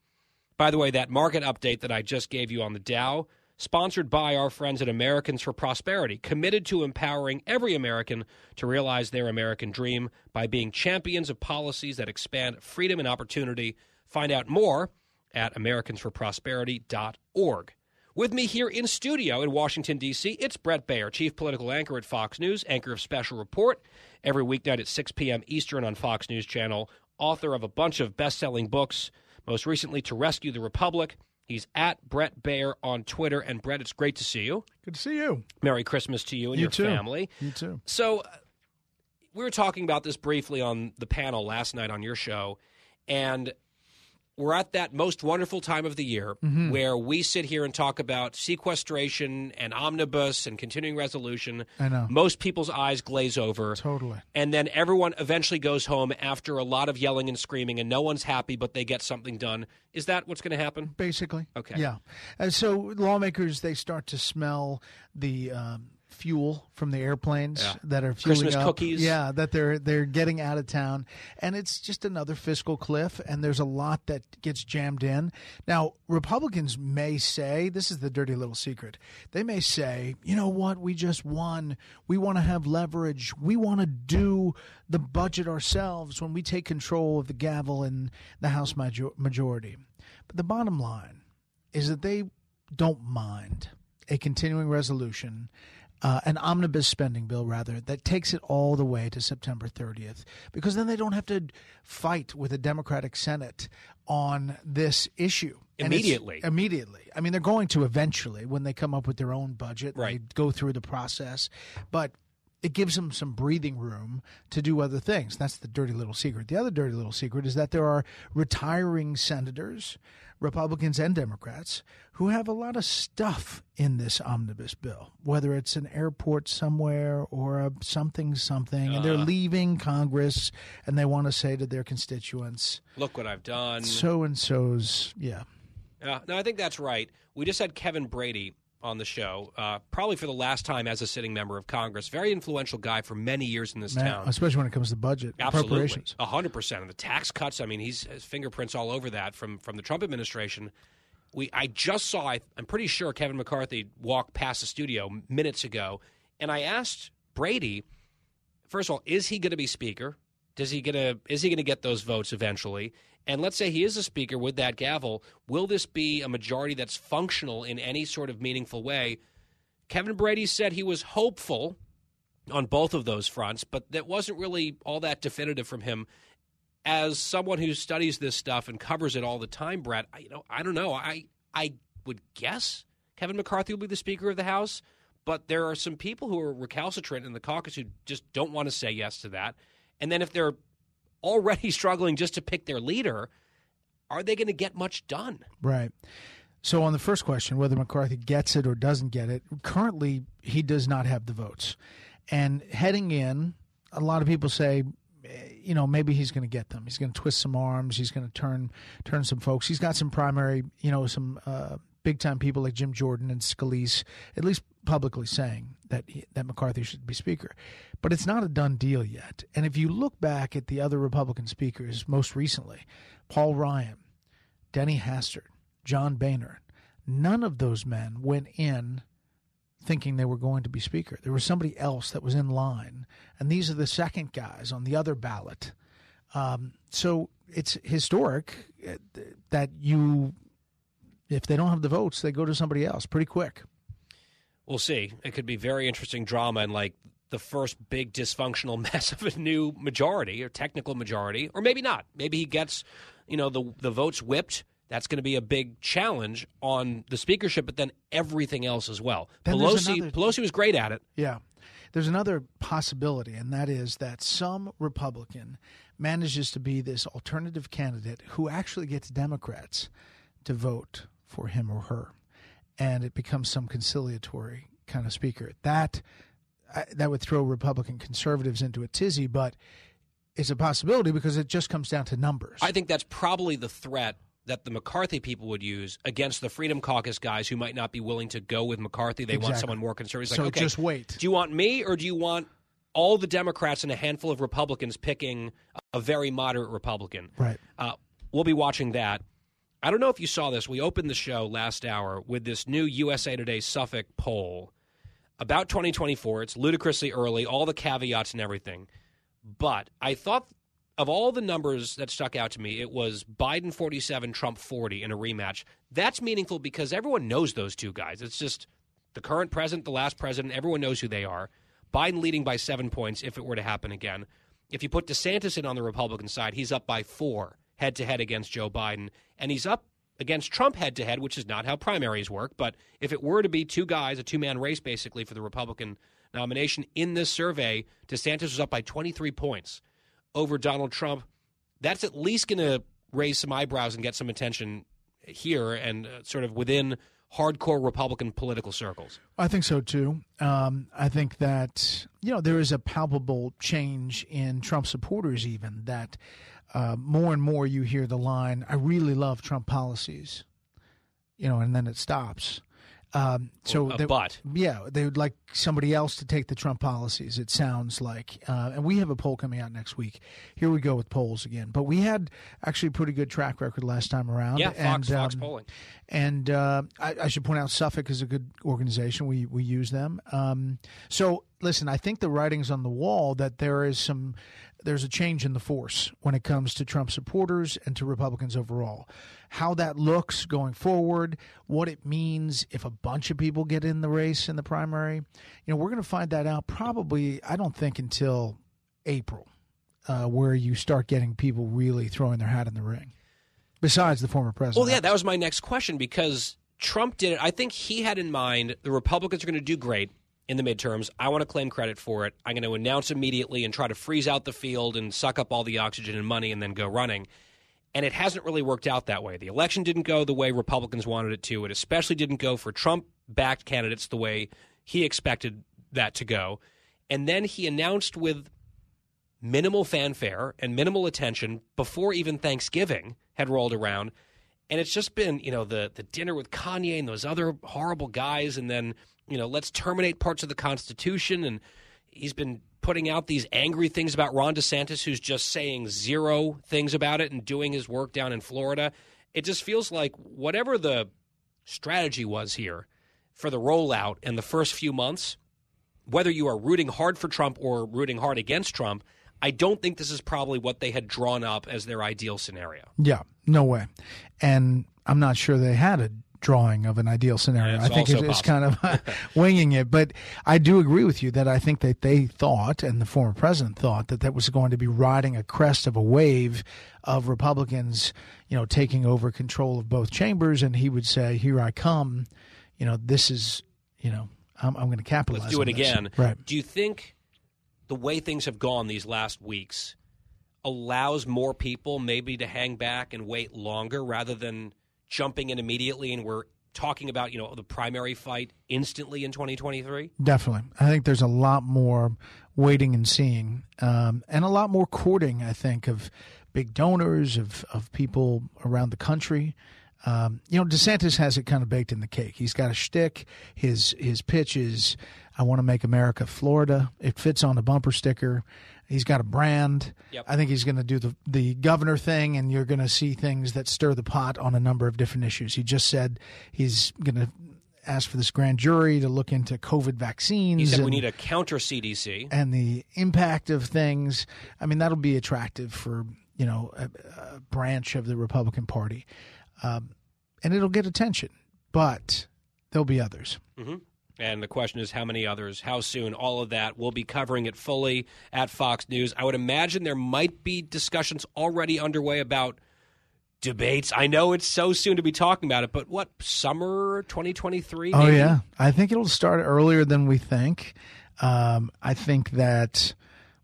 By the way, that market update that I just gave you on the Dow, sponsored by our friends at Americans for Prosperity, committed to empowering every American to realize their American dream by being champions of policies that expand freedom and opportunity. Find out more at americansforprosperity.org. With me here in studio in Washington, D.C., it's Bret Baier, Chief Political Anchor at Fox News, anchor of Special Report, every weeknight at 6 p.m. Eastern on Fox News Channel, author of a bunch of best selling books, most recently, To Rescue the Republic He's at Bret Baier on Twitter. And Bret, it's great to see you. Good to see you. Merry Christmas to you and you your too. family. You too. So, uh, we were talking about this briefly on the panel last night on your show, and we're at that most wonderful time of the year Mhm. where we sit here and talk about sequestration and omnibus and continuing resolution. I know. Most people's eyes glaze over. Totally. And then everyone eventually goes home after a lot of yelling and screaming, and no one's happy, but they get something done. Is that what's going to happen? Basically. Okay. Yeah. And so lawmakers they start to smell the um, fuel from the airplanes Yeah. that are fueling Christmas up. cookies. Yeah, that they're they're getting out of town, and it's just another fiscal cliff. And there's a lot that gets jammed in. Now Republicans may say this is the dirty little secret. They may say, you know what, we just won. We want to have leverage. We want to do the budget ourselves when we take control of the gavel in the House major- majority. But the bottom line is that they don't mind a continuing resolution, uh, an omnibus spending bill, rather, that takes it all the way to September 30th, because then they don't have to fight with a Democratic Senate on this issue. Immediately. Immediately. I mean, they're going to eventually when they come up with their own budget, Right. they go through the process. But it gives them some breathing room to do other things. That's the dirty little secret. The other dirty little secret is that there are retiring senators, Republicans and Democrats, who have a lot of stuff in this omnibus bill, whether it's an airport somewhere or a something something, and they're Uh. leaving Congress and they want to say to their constituents, Look what I've done. so and so's, yeah. Yeah, no, I think that's right. We just had Kevin Brady on the show, uh, probably for the last time as a sitting member of Congress. Very influential guy for many years in this Man, town. especially when it comes to budget Absolutely, appropriations. a hundred percent. And the tax cuts. I mean, he's his fingerprints all over that from from the Trump administration. We, I just saw. I, I'm pretty sure Kevin McCarthy walked past the studio minutes ago, and I asked Brady. First of all, is he going to be speaker? Does he gonna is he to get those votes eventually? And let's say he is a speaker with that gavel. Will this be a majority that's functional in any sort of meaningful way? Kevin Brady said he was hopeful on both of those fronts, but that wasn't really all that definitive from him. As someone who studies this stuff and covers it all the time, Bret, I, you know, I don't know. I I would guess Kevin McCarthy will be the Speaker of the House, but there are some people who are recalcitrant in the caucus who just don't want to say yes to that. And then if they're already *laughs* struggling just to pick their leader, are they going to get much done? Right. So on the first question, whether McCarthy gets it or doesn't get it, currently he does not have the votes. And heading in, a lot of people say, eh, you know, maybe he's going to get them. He's going to twist some arms. He's going to turn turn some folks. He's got some primary, you know, some uh, big time people like Jim Jordan and Scalise, at least publicly saying that he, that McCarthy should be speaker. But it's not a done deal yet. And if you look back at the other Republican speakers, most recently, Paul Ryan, Denny Hastert, John Boehner, none of those men went in thinking they were going to be speaker. There was somebody else that was in line, and these are the second guys on the other ballot. Um, so it's historic uh, that you, if they don't have the votes, they go to somebody else pretty quick. We'll see. It could be very interesting drama and like the first big dysfunctional *laughs* mess of a new majority or technical majority, or maybe not. Maybe he gets, you know, the the votes whipped. That's going to be a big challenge on the speakership, but then everything else as well. Then Pelosi another- Pelosi was great at it. Yeah. There's another possibility, and that is that some Republican manages to be this alternative candidate who actually gets Democrats to vote for him or her, and it becomes some conciliatory kind of speaker. That I- that would throw Republican conservatives into a tizzy, but it's a possibility because it just comes down to numbers. I think that's probably the threat that the McCarthy people would use against the Freedom Caucus guys who might not be willing to go with McCarthy. They want someone more conservative. It's So like, okay, just wait. Do you want me or do you want all the Democrats and a handful of Republicans picking a very moderate Republican? Right. Uh, we'll be watching that. I don't know if you saw this. We opened the show last hour with this new USA Today Suffolk poll about 2024. It's ludicrously early, all the caveats and everything. But I thought of all the numbers that stuck out to me, it was Biden 47, Trump 40 in a rematch. That's meaningful because everyone knows those two guys. It's just the current president, the last president, everyone knows who they are. Biden leading by seven points if it were to happen again. If you put DeSantis in on the Republican side, he's up by four head to head against Joe Biden. And he's up against Trump head to head, which is not how primaries work. But if it were to be two guys, a two man race basically for the Republican nomination. In this survey, DeSantis was up by 23 points over Donald Trump. That's at least going to raise some eyebrows and get some attention here and uh, sort of within hardcore Republican political circles. I think so too. Um, I think that you know there is a palpable change in Trump supporters, even that uh, more and more you hear the line, "I really love Trump policies," you know, and then it stops. Um, so, a they, but. yeah, they would like somebody else to take the Trump policies. It sounds like, uh, and we have a poll coming out next week. Here we go with polls again. But we had actually a pretty good track record last time around. Yeah, Fox, and, Fox um, polling. And uh, I, I should point out Suffolk is a good organization. We we use them. Um, so listen, I think the writing's on the wall that there is some there's a change in the force when it comes to Trump supporters and to Republicans overall. How that looks going forward, what it means if a bunch of people get in the race in the primary, you know, we're going to find that out probably. I don't think until April, uh, where you start getting people really throwing their hat in the ring. Besides the former president. Well, yeah, that was my next question because Trump did it. I think he had in mind the Republicans are going to do great in the midterms. I want to claim credit for it. I'm going to announce immediately and try to freeze out the field and suck up all the oxygen and money and then go running. And it hasn't really worked out that way. The election didn't go the way Republicans wanted it to. It especially didn't go for Trump backed candidates the way he expected that to go. And then he announced with minimal fanfare and minimal attention before even Thanksgiving had rolled around. And it's just been, you know, the the dinner with Kanye and those other horrible guys, and then, you know, let's terminate parts of the Constitution. And he's been putting out these angry things about Ron DeSantis, who's just saying zero things about it and doing his work down in Florida. It just feels like whatever the strategy was here for the rollout in the first few months, whether you are rooting hard for Trump or rooting hard against Trump, I don't think this is probably what they had drawn up as their ideal scenario. Yeah, no way. And I'm not sure they had a drawing of an ideal scenario. I think it, it's kind of uh, *laughs* winging it. But I do agree with you that I think that they thought, and the former president thought, that that was going to be riding a crest of a wave of Republicans, you know, taking over control of both chambers. And he would say, Here I come. You know, this is, you know, I'm, I'm going to capitalize Let's do it on this." again. Right. Do you think the way things have gone these last weeks allows more people maybe to hang back and wait longer rather than jumping in immediately and we're talking about, you know, the primary fight instantly in 2023? Definitely. I think there's a lot more waiting and seeing, um, and a lot more courting, I think, of big donors, of, of people around the country. Um, you know, DeSantis has it kind of baked in the cake. He's got a shtick. His his pitch is, "I want to make America Florida." It fits on a bumper sticker. He's got a brand. Yep. I think he's going to do the the governor thing, and you're going to see things that stir the pot on a number of different issues. He just said he's going to ask for this grand jury to look into COVID vaccines. He said we and- need a counter CDC. and the impact of things. I mean, that'll be attractive for you know a, a branch of the Republican Party, um, and it'll get attention. But there'll be others. hmm And the question is, how many others? How soon? All of that. We'll be covering it fully at Fox News. I would imagine there might be discussions already underway about debates. I know it's so soon to be talking about it, but what summer 2023? Oh yeah, I think it'll start earlier than we think. Um, I think that.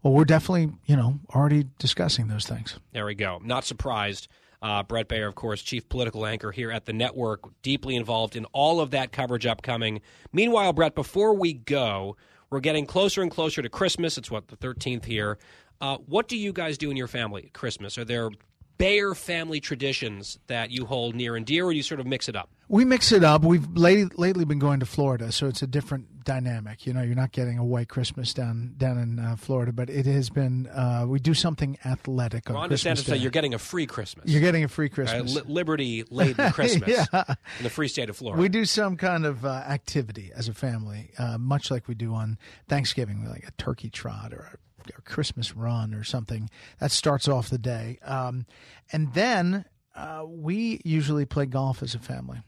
Well, we're definitely you know already discussing those things. There we go. Not surprised. Uh, Bret Baier, of course, chief political anchor here at the network, deeply involved in all of that coverage upcoming. Meanwhile, Bret, before we go, we're getting closer and closer to Christmas. It's what the 13th here. Uh, what do you guys do in your family at Christmas? Are there Baier family traditions that you hold near and dear, or do you sort of mix it up? We mix it up. We've lately, lately been going to Florida, so it's a different dynamic. You know, you're not getting a white Christmas down down in uh, Florida, but it has been. Uh, we do something athletic on Ron Christmas Day. you're getting a free Christmas. You're getting a free Right? Christmas. Li- Liberty laden *laughs* Christmas Yeah. in the free state of Florida. We do some kind of uh, activity as a family, uh, much like we do on Thanksgiving, like a turkey trot or a, a Christmas run or something. That starts off the day. Um, and then uh, we usually play golf as a family.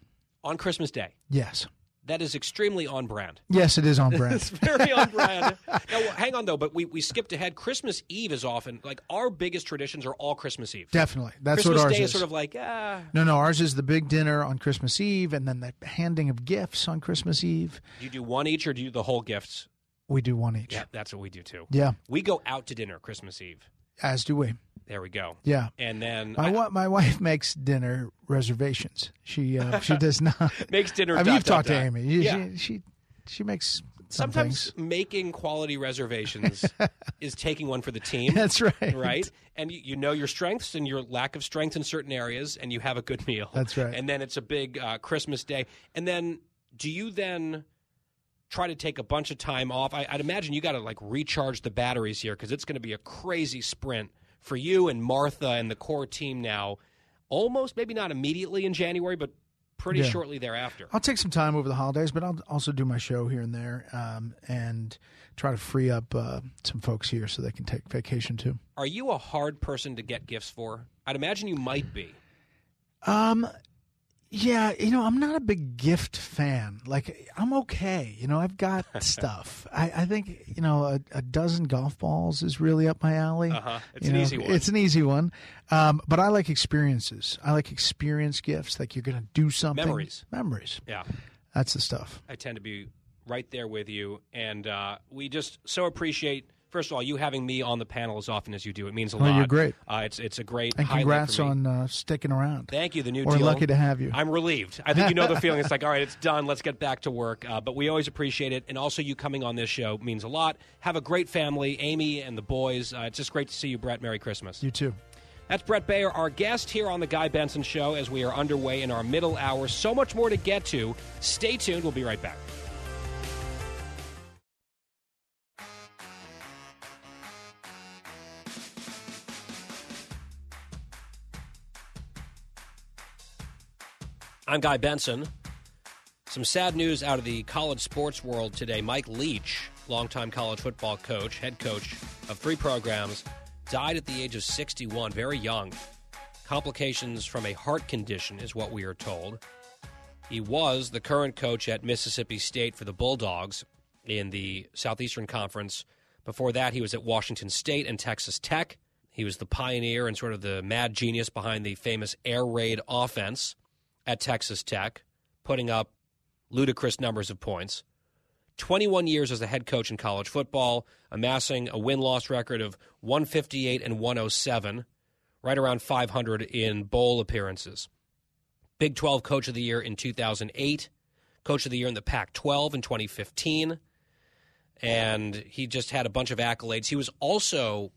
on Christmas Day. Yes. That is extremely on brand. Yes, it is on brand. *laughs* it's very on *laughs* brand. Now, hang on though, but we, we skipped ahead. Christmas Eve is often like our biggest traditions are all Christmas Eve. Definitely. That's Christmas what ours Day is. sort of like ah. No, no, ours is the big dinner on Christmas Eve and then the handing of gifts on Christmas Eve. Do you do one each or do you do the whole gifts? We do one each. Yeah, that's what we do too. Yeah. We go out to dinner Christmas Eve. As do we. There we go. Yeah. And then My wa- my wife makes dinner reservations. She uh, *laughs* she does not Makes dinner I mean, dot, you've dot, talked to. Amy. Yeah. She, she she makes some sometimes things. making quality reservations *laughs* is taking one for the team. That's right. Right? And you, you know your strengths and your lack of strength in certain areas, and you have a good meal. That's right. And then it's a big uh, Christmas day. And then do you then try to take a bunch of time off? I, I'd imagine you got to like recharge the batteries here because it's going to be a crazy sprint for you and Martha and the core team now. Almost, maybe not immediately in January, but pretty Yeah. shortly thereafter. I'll take some time over the holidays, but I'll also do my show here and there, um, and try to free up uh, some folks here so they can take vacation too. Are you a hard person to get gifts for? I'd imagine you might be. Um, yeah, you know, I'm not a big gift fan. Like, I'm okay. You know, I've got *laughs* stuff. I, I think you know a, a dozen golf balls is really up my alley. Uh-huh. It's You an know, easy one. It's an easy one. Um, but I like experiences. I like experience gifts. Like you're going to do something. Memories. Memories. Yeah. That's the stuff. I tend to be right there with you. And uh, we just so appreciate, first of all, you having me on the panel as often as you do. It means a Well, lot. you're great. Uh, it's, it's a great And congrats on uh, sticking around. Thank you. The new We're deal. lucky to have you. I'm relieved. I think you know the *laughs* feeling. It's like, all right, it's done. Let's get back to work. Uh, but we always appreciate it, and also you coming on this show means a lot. Have a great family, Amy and the boys. Uh, it's just great to see you, Bret. Merry Christmas. You too. That's Bret Baier, our guest here on the Guy Benson Show, as we are underway in our middle hour. So much more to get to. Stay tuned. We'll be right back. I'm Guy Benson. Some sad news out of the college sports world today. Mike Leach, longtime college football coach, head coach of three programs, died at the age of 61, very young. Complications from a heart condition is what we are told. He was the current coach at Mississippi State for the Bulldogs in the Southeastern Conference. Before that, he was at Washington State and Texas Tech. He was the pioneer and sort of the mad genius behind the famous air raid offense at Texas Tech, putting up ludicrous numbers of points. 21 years as a head coach in college football, amassing a win loss record of 158 and 107, right around 500 in bowl appearances. Big 12 Coach of the Year in 2008, Coach of the Year in the Pac 12 in 2015, and he just had a bunch of accolades. He was also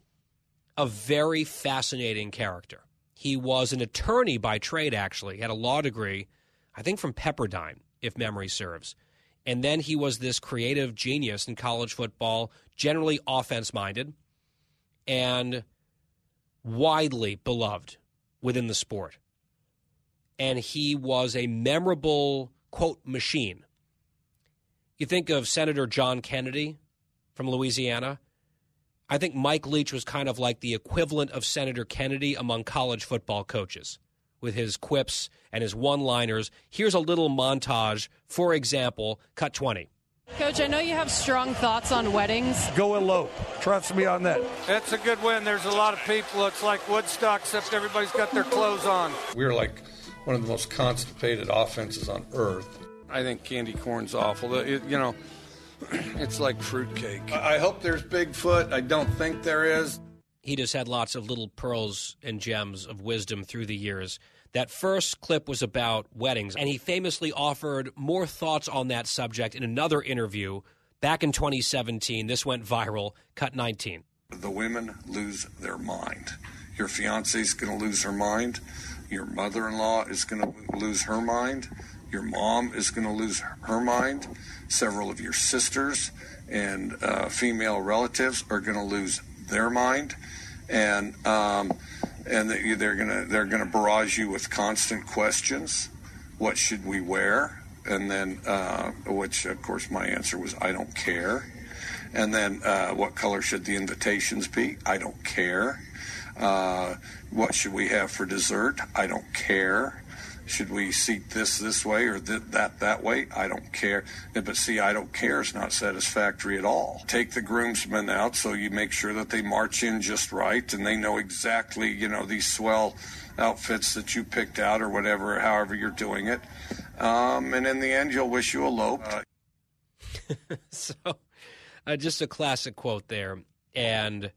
a very fascinating character. He was an attorney by trade, actually. He had a law degree, I think from Pepperdine, if memory serves. And then he was this creative genius in college football, generally offense minded, and widely beloved within the sport. And he was a memorable, quote, machine. You think of Senator John Kennedy from Louisiana. I think Mike Leach was kind of like the equivalent of Senator Kennedy among college football coaches with his quips and his one liners. Here's a little montage. For example, cut 20. Coach, I know you have strong thoughts on weddings. Go elope. Trust me on that. That's a good win. There's a lot of people. It's like Woodstock, except everybody's got their clothes on. We're like one of the most constipated offenses on earth. I think candy corn's awful. It, you know, *clears throat* it's like fruitcake. I hope there's Bigfoot. I don't think there is. He just had lots of little pearls and gems of wisdom through the years. That first clip was about weddings, and he famously offered more thoughts on that subject in another interview back in 2017. This went viral. Cut 19. The women lose their mind. Your fiance's going to lose her mind. Your mother in law is going to lose her mind. Your mom is going to lose her mind. Several of your sisters and uh, female relatives are going to lose their mind. And um, and they're gonna they're gonna barrage you with constant questions. What should we wear? And then, uh, which of course my answer was I don't care. And then, uh, what color should the invitations be? I don't care. Uh, what should we have for dessert? I don't care. Should we seat this this way or th- that that way? I don't care. But see, I don't care is not satisfactory at all. Take the groomsmen out so you make sure that they march in just right and they know exactly, you know, these swell outfits that you picked out or whatever, however you're doing it. Um, and in the end, you'll wish you eloped. Uh, *laughs* so uh, just a classic quote there. And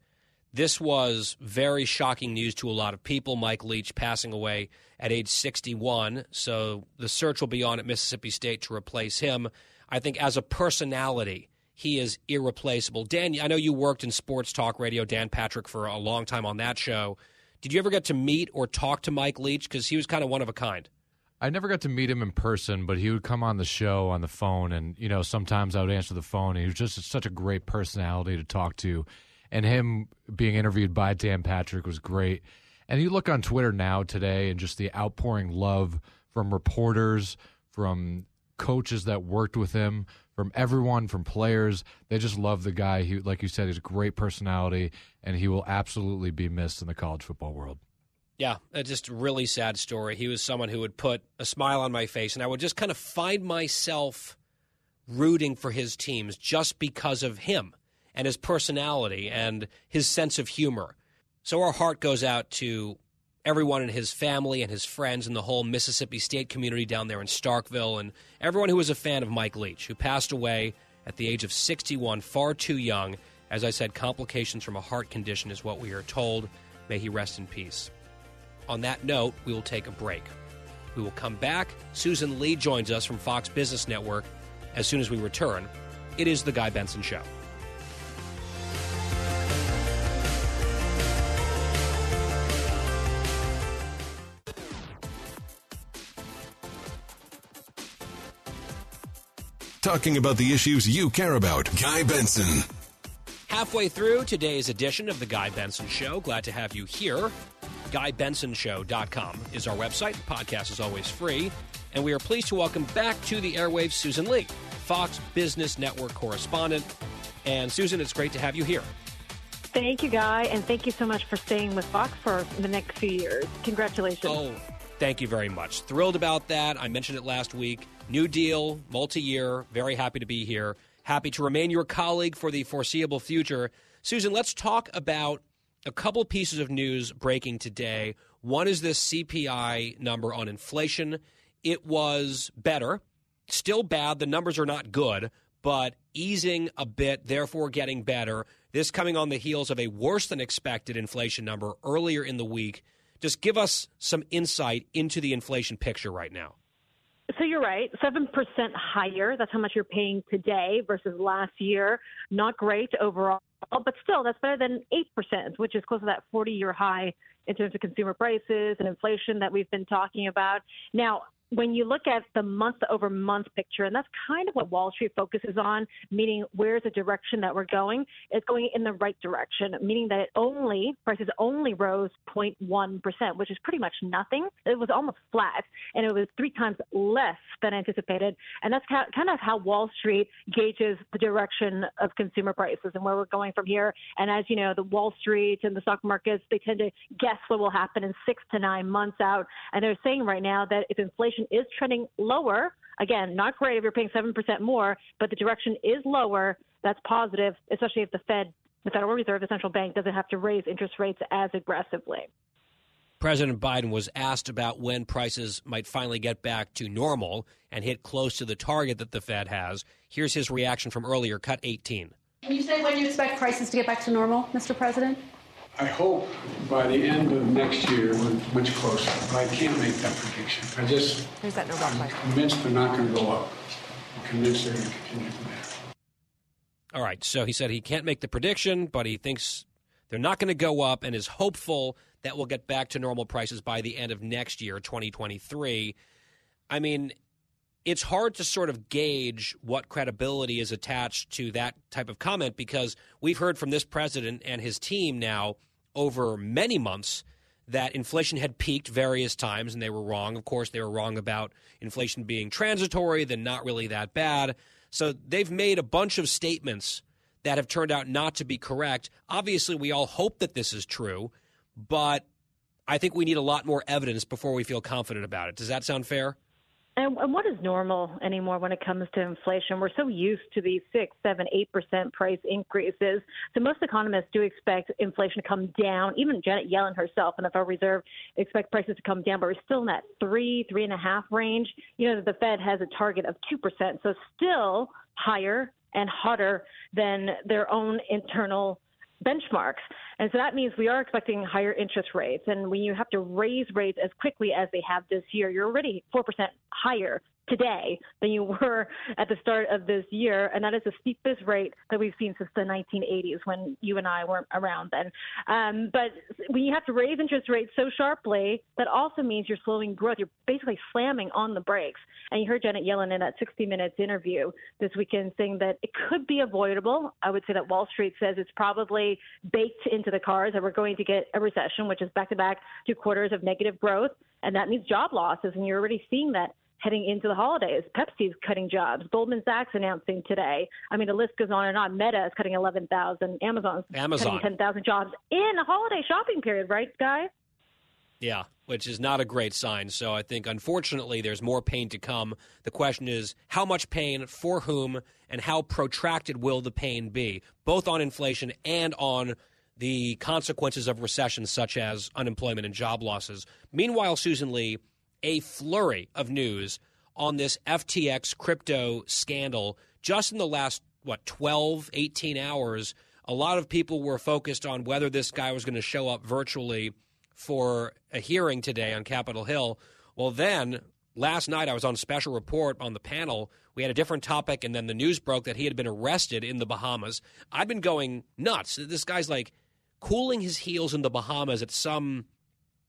this was very shocking news to a lot of people. Mike Leach passing away at age 61. So the search will be on at Mississippi State to replace him. I think as a personality, he is irreplaceable. Dan, I know you worked in sports talk radio, Dan Patrick, for a long time on that show. Did you ever get to meet or talk to Mike Leach? Because he was kind of one of a kind. I never got to meet him in person, but he would come on the show on the phone, and you know sometimes I would answer the phone. And he was just such a great personality to talk to, and him being interviewed by Dan Patrick was great. And you look on Twitter now today, and just the outpouring love from reporters, from coaches that worked with him, from everyone, from players. They just love the guy. He, like you said, he's a great personality, and he will absolutely be missed in the college football world. Yeah, it's just a really sad story. He was someone who would put a smile on my face, and I would just kind of find myself rooting for his teams just because of him and his personality and his sense of humor. So our heart goes out to everyone in his family and his friends and the whole Mississippi State community down there in Starkville and everyone who was a fan of Mike Leach, who passed away at the age of 61, far too young. As I said, complications from a heart condition is what we are told. May he rest in peace. On that note, we will take a break. We will come back. Susan Li joins us from Fox Business Network as soon as we return. It is The Guy Benson Show. Talking about the issues you care about. Guy Benson. Halfway through today's edition of The Guy Benson Show. Glad to have you here. GuyBensonShow.com is our website. The podcast is always free. And we are pleased to welcome back to the airwaves Susan Li, Fox Business Network correspondent. And Susan, it's great to have you here. Thank you, Guy, and thank you so much for staying with Fox for the next few years. Congratulations. Oh, thank you very much. Thrilled about that. I mentioned it last week. New deal, multi year. Very happy to be here. Happy to remain your colleague for the foreseeable future. Susan, let's talk about a couple pieces of news breaking today. One is this CPI number on inflation. It was better, still bad. The numbers are not good, but easing a bit, therefore getting better. This coming on the heels of a worse than expected inflation number earlier in the week. Just give us some insight into the inflation picture right now. So you're right, 7% higher. That's how much you're paying today versus last year. Not great overall, but still, that's better than 8%, which is close to that 40 year high in terms of consumer prices and inflation that we've been talking about. Now, when you look at the month over month picture, and that's kind of what Wall Street focuses on, meaning where's the direction that we're going, it's going in the right direction, meaning that it only, prices only rose 0.1%, which is pretty much nothing. It was almost flat, and it was three times less than anticipated. And that's kind of how Wall Street gauges the direction of consumer prices and where we're going from here. And as you know, the Wall Street and the stock markets, they tend to guess what will happen in six to nine months out. And they're saying right now that if inflation inflation is trending lower. Again, not great if you're paying 7% more, but the direction is lower. That's positive, especially if the Fed, the Federal Reserve, the central bank, doesn't have to raise interest rates as aggressively. President Biden was asked about when prices might finally get back to normal and hit close to the target that the Fed has. Here's his reaction from earlier, cut 18. Can you say when you expect prices to get back to normal, Mr. President? I hope by the end of next year we're much closer, but I can't make that prediction. I just, There's that Nobel I'm Prize. convinced they're not going to go up. I'm convinced they're going to continue from there. All right, so he said he can't make the prediction, but he thinks they're not going to go up and is hopeful that we'll get back to normal prices by the end of next year, 2023. I mean, it's hard to sort of gauge what credibility is attached to that type of comment because we've heard from this president and his team now over many months that inflation had peaked various times and they were wrong. Of course, they were wrong about inflation being transitory, then not really that bad. So they've made a bunch of statements that have turned out not to be correct. Obviously, we all hope that this is true, but I think we need a lot more evidence before we feel confident about it. Does that sound fair? And, and what is normal anymore when it comes to inflation? We're so used to these six, seven, eight percent price increases. So most economists do expect inflation to come down. Even Janet Yellen herself and the Federal Reserve expect prices to come down, but we're still in that three, three and a half range. You know, the Fed has a target of two percent, so still higher and hotter than their own internal benchmarks. And so that means we are expecting higher interest rates. And when you have to raise rates as quickly as they have this year, you're already 4% higher today than you were *laughs* at the start of this year, and that is the steepest rate that we've seen since the 1980s when you and I weren't around then. Um, but when you have to raise interest rates so sharply, that also means you're slowing growth. You're basically slamming on the brakes. And you heard Janet Yellen in that 60 Minutes interview this weekend saying that it could be avoidable. I would say that Wall Street says it's probably baked into the cards that we're going to get a recession, which is back to back two quarters of negative growth. And that means job losses. And you're already seeing that heading into the holidays. Pepsi's cutting jobs. Goldman Sachs announcing today. I mean, the list goes on and on. Meta is cutting 11,000. Amazon's Amazon. cutting 10,000 jobs in a holiday shopping period, right, Guy? Yeah, which is not a great sign. So I think, unfortunately, there's more pain to come. The question is how much pain, for whom, and how protracted will the pain be, both on inflation and on the consequences of recession, such as unemployment and job losses. Meanwhile, Susan Li, a flurry of news on this FTX crypto scandal just in the last, what, 12, 18 hours. A lot of people were focused on whether this guy was going to show up virtually for a hearing today on Capitol Hill. Well, then last night I was on special report on the panel. We had a different topic, and then the news broke that he had been arrested in the Bahamas. I've been going nuts. This guy's like cooling his heels in the Bahamas at some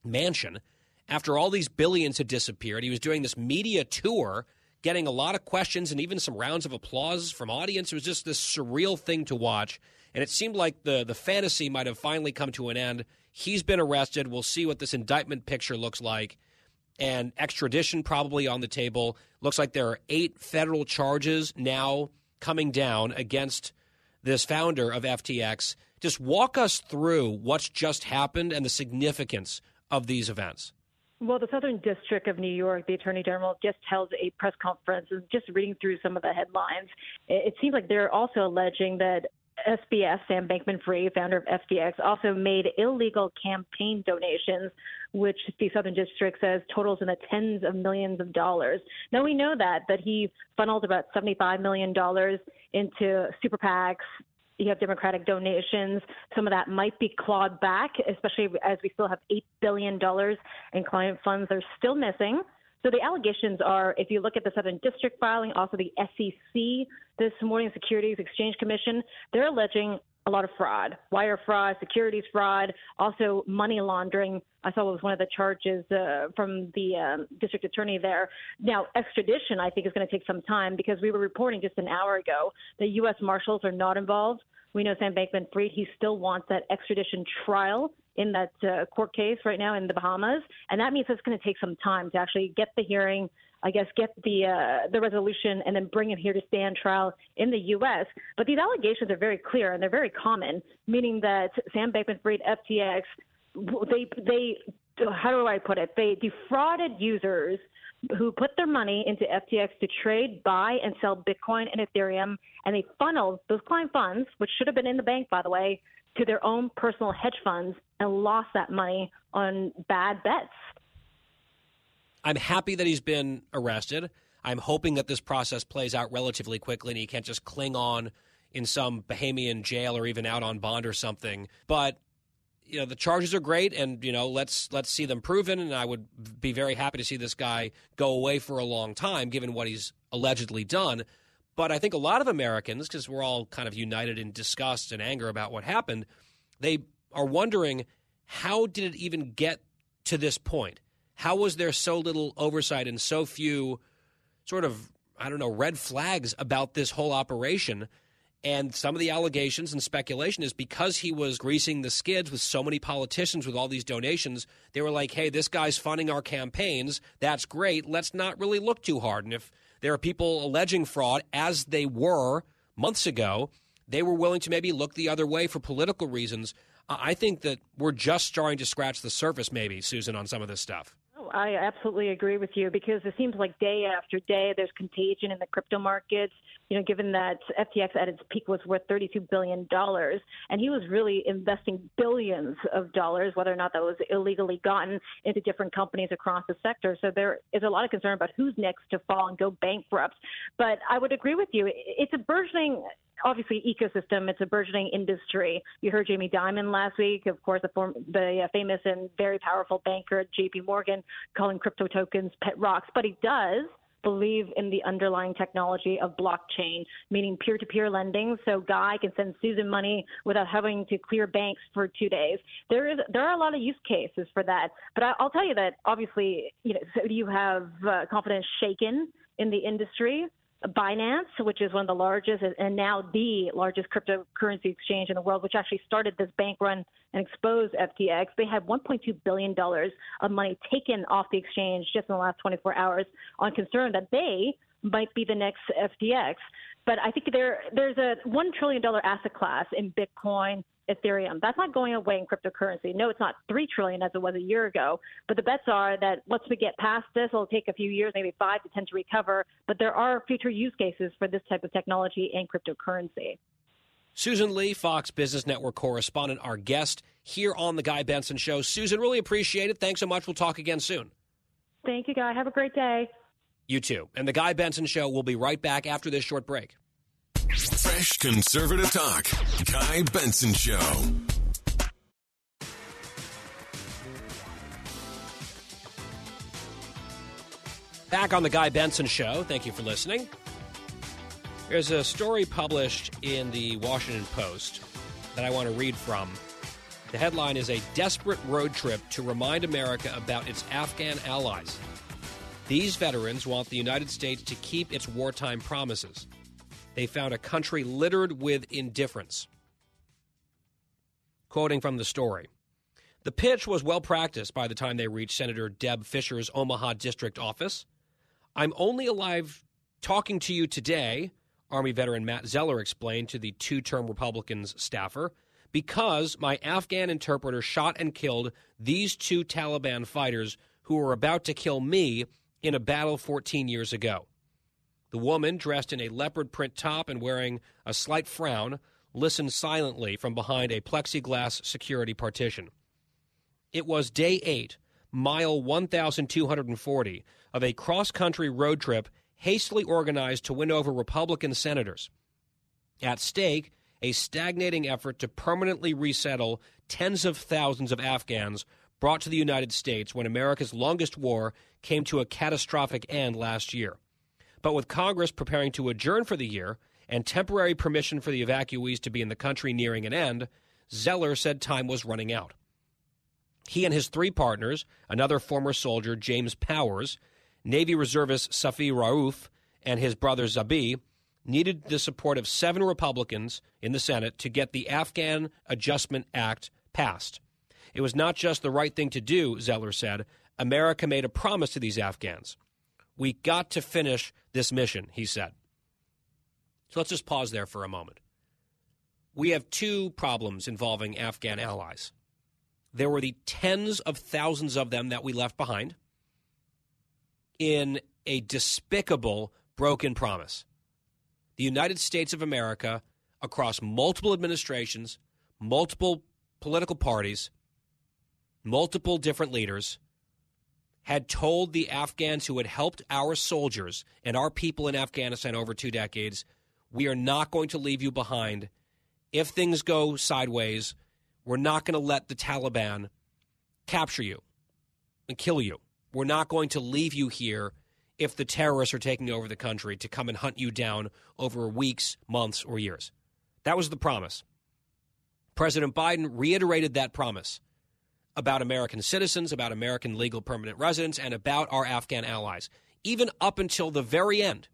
mansion after all these billions had disappeared. He was doing this media tour, getting a lot of questions and even some rounds of applause from audience. It was just this surreal thing to watch. And it seemed like the, the fantasy might have finally come to an end. He's been arrested. We'll see what this indictment picture looks like. And extradition probably on the table. Looks like there are eight federal charges now coming down against this founder of FTX. Just walk us through what's just happened and the significance of these events. Well, the Southern District of New York, the Attorney General just held a press conference. And just reading through some of the headlines, it, seems like they're also alleging that SBF, Sam Bankman Fried, founder of FTX, also made illegal campaign donations, which the Southern District says totals in the tens of millions of dollars. Now we know that that he funneled about $75 million into super PACs, you have Democratic donations. Some of that might be clawed back, especially as we still have $8 billion in client funds that are still missing. So the allegations are, if you look at the Southern District filing, also the SEC this morning, Securities Exchange Commission, they're alleging a lot of fraud, wire fraud, securities fraud, also money laundering. I saw it was one of the charges uh, from the um, district attorney there. Now, extradition, I think, is going to take some time because we were reporting just an hour ago that U.S. Marshals are not involved. We know Sam Bankman Fried, he still wants that extradition trial in that uh, court case right now in the Bahamas. And that means it's going to take some time to actually get the hearing, I guess, get the uh, the resolution, and then bring him here to stand trial in the U.S. But these allegations are very clear and they're very common, meaning that Sam Bankman-Fried, FTX, they they how do I put it? They defrauded users who put their money into FTX to trade, buy, and sell Bitcoin and Ethereum, and they funneled those client funds, which should have been in the bank, by the way, to their own personal hedge funds and lost that money on bad bets. I'm happy that he's been arrested. I'm hoping that this process plays out relatively quickly and he can't just cling on in some Bahamian jail or even out on bond or something. But you know the charges are great and you know let's let's see them proven and I would be very happy to see this guy go away for a long time given what he's allegedly done. But I think a lot of Americans, because we're all kind of united in disgust and anger about what happened, they are wondering how did it even get to this point? How was there so little oversight and so few sort of, I don't know, red flags about this whole operation? And some of the allegations and speculation is because he was greasing the skids with so many politicians with all these donations, they were like, hey, this guy's funding our campaigns. That's great. Let's not really look too hard. And if there are people alleging fraud, as they were months ago. They were willing to maybe look the other way for political reasons. I think that we're just starting to scratch the surface, maybe, Susan, on some of this stuff. I absolutely agree with you because it seems like day after day there's contagion in the crypto markets. You know, given that FTX at its peak was worth $32 billion, and he was really investing billions of dollars, whether or not that was illegally gotten into different companies across the sector. So there is a lot of concern about who's next to fall and go bankrupt. But I would agree with you. It's a burgeoning obviously ecosystem. It's a burgeoning industry. You heard Jamie Dimon last week, of course, the, form, the uh, famous and very powerful banker J.P. Morgan, calling crypto tokens pet rocks. But he does believe in the underlying technology of blockchain, meaning peer-to-peer lending. So Guy can send Susan money without having to clear banks for two days. There is there are a lot of use cases for that. But I, will tell you that obviously, you know, so do you have uh, confidence shaken in the industry. Binance, which is one of the largest and now the largest cryptocurrency exchange in the world, which actually started this bank run and exposed FTX, they had $1.2 billion of money taken off the exchange just in the last 24 hours on concern that they might be the next FTX. But I think there there's a $1 trillion asset class in Bitcoin, Ethereum. That's not going away in cryptocurrency. No, it's not three trillion as it was a year ago. But the bets are that once we get past this, it'll take a few years, maybe five to ten to recover. But there are future use cases for this type of technology and cryptocurrency. Susan Li, Fox Business Network correspondent, our guest here on the Guy Benson Show. Susan, really appreciate it. Thanks so much. We'll talk again soon. Thank you, Guy. Have a great day. You too. And the Guy Benson Show will be right back after this short break. Fresh conservative talk. Guy Benson Show. Back on the Guy Benson Show. Thank you for listening. There's a story published in the Washington Post that I want to read from. The headline is A Desperate Road Trip to Remind America About Its Afghan Allies. These veterans want the United States to keep its wartime promises. They found a country littered with indifference. Quoting from the story The pitch was well practiced by the time they reached Senator Deb Fischer's Omaha district office. I'm only alive talking to you today, Army veteran Matt Zeller explained to the two term Republicans staffer, because my Afghan interpreter shot and killed these two Taliban fighters who were about to kill me in a battle 14 years ago. The woman, dressed in a leopard print top and wearing a slight frown, listened silently from behind a plexiglass security partition. It was day eight, mile 1,240, of a cross country road trip hastily organized to win over Republican senators. At stake, a stagnating effort to permanently resettle tens of thousands of Afghans brought to the United States when America's longest war came to a catastrophic end last year. But with Congress preparing to adjourn for the year and temporary permission for the evacuees to be in the country nearing an end, Zeller said time was running out. He and his three partners, another former soldier, James Powers, Navy reservist Safi Rauf, and his brother Zabi, needed the support of seven Republicans in the Senate to get the Afghan Adjustment Act passed. It was not just the right thing to do, Zeller said. America made a promise to these Afghans. We got to finish this mission, he said. So let's just pause there for a moment. We have two problems involving Afghan allies. There were the tens of thousands of them that we left behind in a despicable, broken promise. The United States of America, across multiple administrations, multiple political parties, multiple different leaders, had told the Afghans who had helped our soldiers and our people in Afghanistan over two decades, we are not going to leave you behind. If things go sideways, we're not going to let the Taliban capture you and kill you. We're not going to leave you here if the terrorists are taking over the country to come and hunt you down over weeks, months, or years. That was the promise. President Biden reiterated that promise about American citizens, about American legal permanent residents, and about our Afghan allies. Even up until the very end,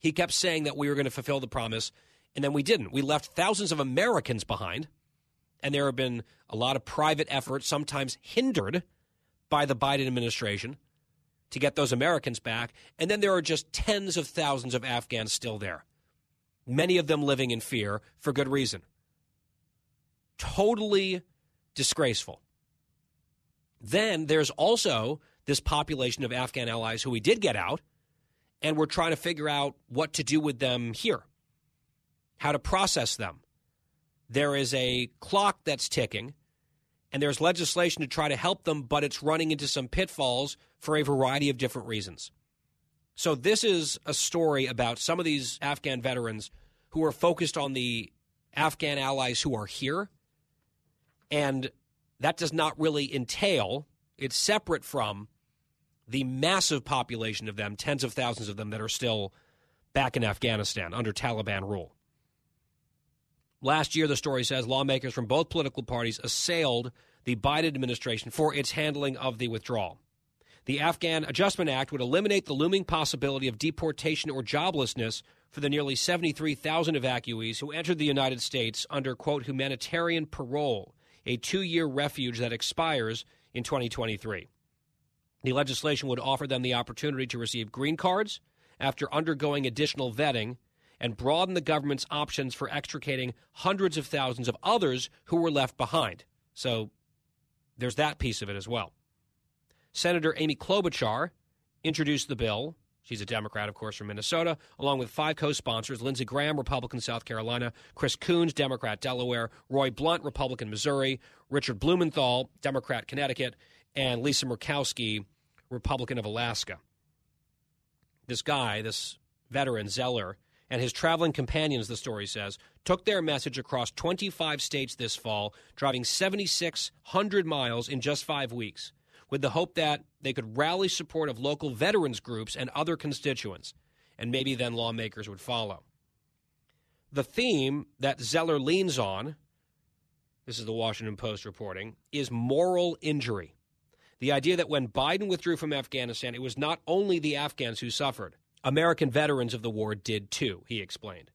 he kept saying that we were going to fulfill the promise, and then we didn't. We left thousands of Americans behind, and there have been a lot of private efforts, sometimes hindered by the Biden administration, to get those Americans back. And then there are just tens of thousands of Afghans still there, many of them living in fear for good reason. Totally disgraceful. Then there's also this population of Afghan allies who we did get out, and we're trying to figure out what to do with them here how to process them. There is a clock that's ticking, and there's legislation to try to help them, but it's running into some pitfalls for a variety of different reasons. So, this is a story about some of these Afghan veterans who are focused on the Afghan allies who are here. And that does not really entail, it's separate from the massive population of them, tens of thousands of them that are still back in Afghanistan under Taliban rule. Last year, the story says lawmakers from both political parties assailed the Biden administration for its handling of the withdrawal. The Afghan Adjustment Act would eliminate the looming possibility of deportation or joblessness for the nearly 73,000 evacuees who entered the United States under, quote, humanitarian parole, a two year refuge that expires in 2023. The legislation would offer them the opportunity to receive green cards after undergoing additional vetting and broaden the government's options for extricating hundreds of thousands of others who were left behind. So there's that piece of it as well. Senator Amy Klobuchar introduced the bill. She's a Democrat, of course, from Minnesota, along with five co sponsors Lindsey Graham, Republican, South Carolina, Chris Coons, Democrat, Delaware, Roy Blunt, Republican, Missouri, Richard Blumenthal, Democrat, Connecticut, and Lisa Murkowski, Republican of Alaska. This guy, this veteran, Zeller, and his traveling companions, the story says, took their message across 25 states this fall, driving 7,600 miles in just five weeks, with the hope that they could rally support of local veterans groups and other constituents, and maybe then lawmakers would follow. The theme that Zeller leans on, this is the Washington Post reporting, is moral injury. The idea that when Biden withdrew from Afghanistan, it was not only the Afghans who suffered. American veterans of the war did too, he explained.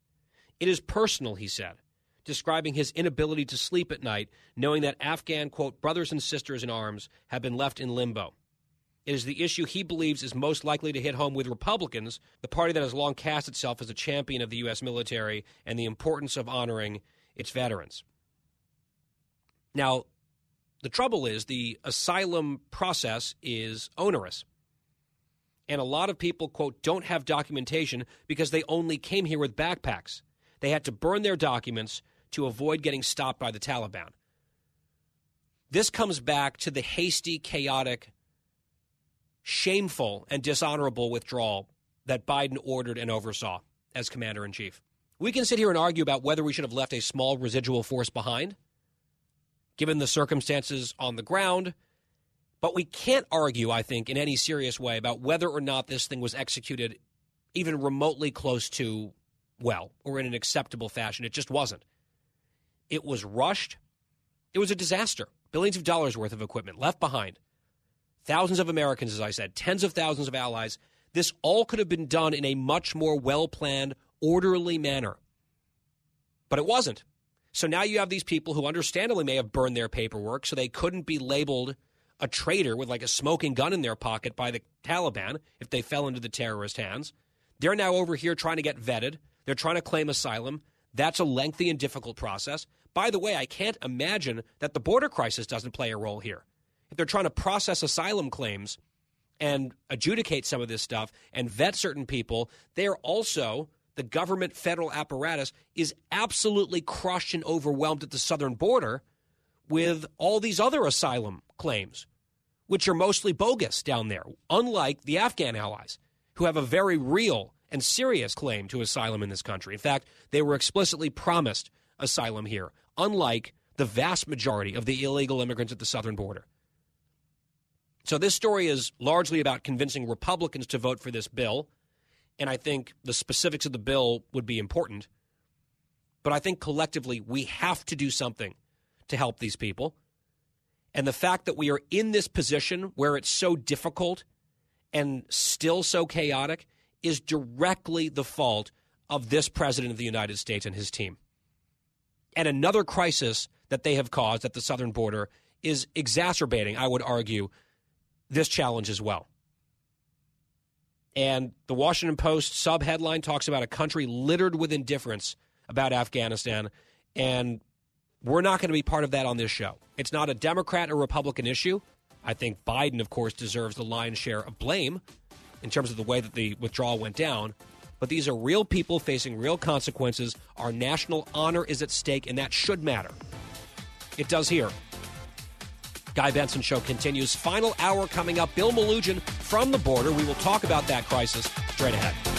It is personal, he said, describing his inability to sleep at night, knowing that Afghan, quote, brothers and sisters in arms have been left in limbo. It is the issue he believes is most likely to hit home with Republicans, the party that has long cast itself as a champion of the U.S. military and the importance of honoring its veterans. Now, the trouble is the asylum process is onerous. And a lot of people, quote, don't have documentation because they only came here with backpacks. They had to burn their documents to avoid getting stopped by the Taliban. This comes back to the hasty, chaotic, shameful, and dishonorable withdrawal that Biden ordered and oversaw as commander in chief. We can sit here and argue about whether we should have left a small residual force behind, given the circumstances on the ground but we can't argue, I think, in any serious way about whether or not this thing was executed even remotely close to well or in an acceptable fashion. It just wasn't. It was rushed. It was a disaster. Billions of dollars worth of equipment left behind. Thousands of Americans, as I said, tens of thousands of allies. This all could have been done in a much more well planned, orderly manner. But it wasn't. So now you have these people who understandably may have burned their paperwork so they couldn't be labeled a traitor with like a smoking gun in their pocket by the Taliban if they fell into the terrorist hands. They're now over here trying to get vetted. They're trying to claim asylum. That's a lengthy and difficult process. By the way, I can't imagine that the border crisis doesn't play a role here. If they're trying to process asylum claims and adjudicate some of this stuff and vet certain people, they are also the government federal apparatus is absolutely crushed and overwhelmed at the southern border with all these other asylum claims, which are mostly bogus down there, unlike the Afghan allies, who have a very real and serious claim to asylum in this country. In fact, they were explicitly promised asylum here, unlike the vast majority of the illegal immigrants at the southern border. So, this story is largely about convincing Republicans to vote for this bill. And I think the specifics of the bill would be important. But I think collectively, we have to do something to help these people. And the fact that we are in this position where it's so difficult and still so chaotic is directly the fault of this president of the United States and his team. And another crisis that they have caused at the southern border is exacerbating, I would argue, this challenge as well. And the Washington Post sub headline talks about a country littered with indifference about Afghanistan. And we're not going to be part of that on this show. It's not a Democrat or Republican issue. I think Biden, of course, deserves the lion's share of blame in terms of the way that the withdrawal went down. but these are real people facing real consequences. Our national honor is at stake, and that should matter. It does here. Guy Benson Show continues. Final hour coming up. Bill Melugin from the border. We will talk about that crisis straight ahead.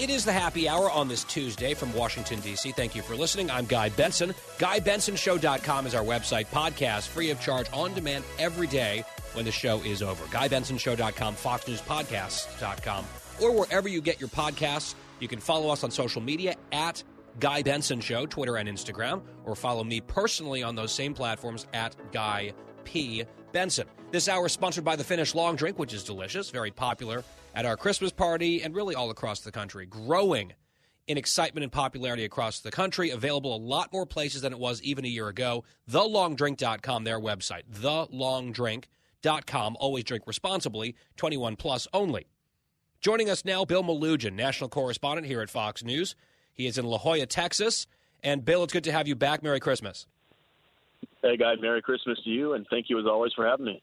It is the happy hour on this Tuesday from Washington, D.C. Thank you for listening. I'm Guy Benson. GuyBensonShow.com is our website, podcast, free of charge, on demand every day when the show is over. GuyBensonShow.com, FoxNewsPodcasts.com, or wherever you get your podcasts. You can follow us on social media at Guy Benson Show, Twitter and Instagram, or follow me personally on those same platforms at Guy P. Benson. This hour is sponsored by the Finnish Long Drink, which is delicious, very popular at our Christmas party and really all across the country. Growing in excitement and popularity across the country, available a lot more places than it was even a year ago. TheLongDrink.com, their website. TheLongDrink.com. Always drink responsibly, 21 plus only. Joining us now, Bill Melugin, national correspondent here at Fox News. He is in La Joya, Texas. And Bill, it's good to have you back. Merry Christmas. Hey, guys, Merry Christmas to you, and thank you as always for having me.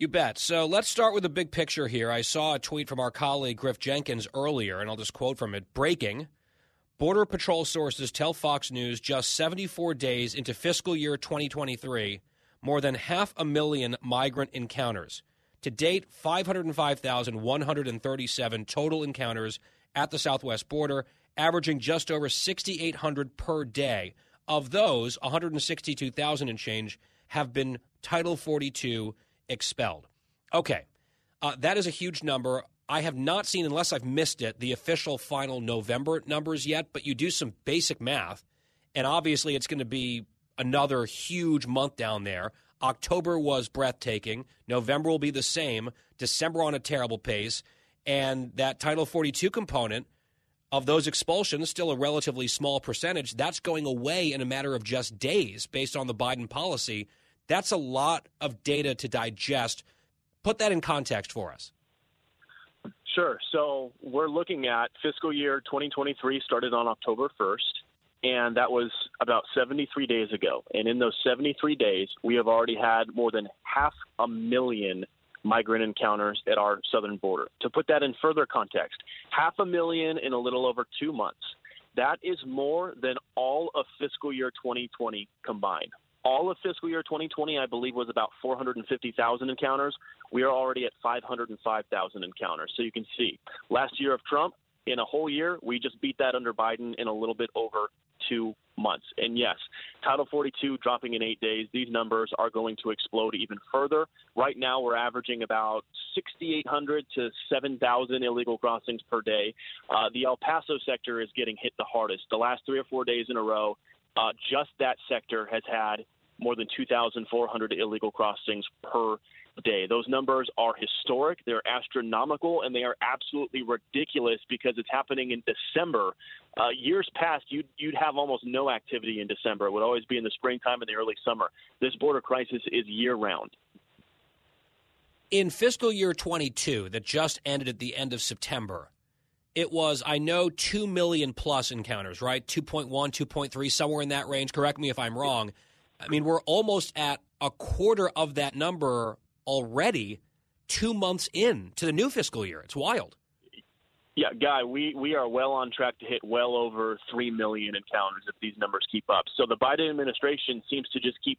You bet. So let's start with the big picture here. I saw a tweet from our colleague Griff Jenkins earlier, and I'll just quote from it Breaking Border Patrol sources tell Fox News just 74 days into fiscal year 2023, more than half a million migrant encounters. To date, 505,137 total encounters at the southwest border, averaging just over 6,800 per day. Of those, 162,000 and change have been Title 42 expelled. Okay, uh, that is a huge number. I have not seen, unless I've missed it, the official final November numbers yet, but you do some basic math, and obviously it's going to be another huge month down there. October was breathtaking. November will be the same. December on a terrible pace. And that Title 42 component of those expulsions, still a relatively small percentage, that's going away in a matter of just days based on the Biden policy. That's a lot of data to digest. Put that in context for us. Sure. So we're looking at fiscal year 2023 started on October 1st, and that was about 73 days ago. And in those 73 days, we have already had more than half a million migrant encounters at our southern border. To put that in further context, half a million in a little over two months. That is more than all of fiscal year 2020 combined. All of fiscal year 2020, I believe, was about 450,000 encounters. We are already at 505,000 encounters. So you can see, last year of Trump, in a whole year, we just beat that under Biden in a little bit over two months. And yes, Title 42 dropping in eight days, these numbers are going to explode even further. Right now, we're averaging about 6,800 to 7,000 illegal crossings per day. Uh, the El Paso sector is getting hit the hardest. The last three or four days in a row, uh, just that sector has had more than 2,400 illegal crossings per day. Those numbers are historic, they're astronomical, and they are absolutely ridiculous because it's happening in December. Uh, years past, you'd, you'd have almost no activity in December. It would always be in the springtime and the early summer. This border crisis is year round. In fiscal year 22, that just ended at the end of September, it was, I know, 2 million plus encounters, right? 2.1, 2.3, somewhere in that range. Correct me if I'm wrong. I mean, we're almost at a quarter of that number already two months in to the new fiscal year. It's wild. Yeah, Guy, we, we are well on track to hit well over 3 million encounters if these numbers keep up. So the Biden administration seems to just keep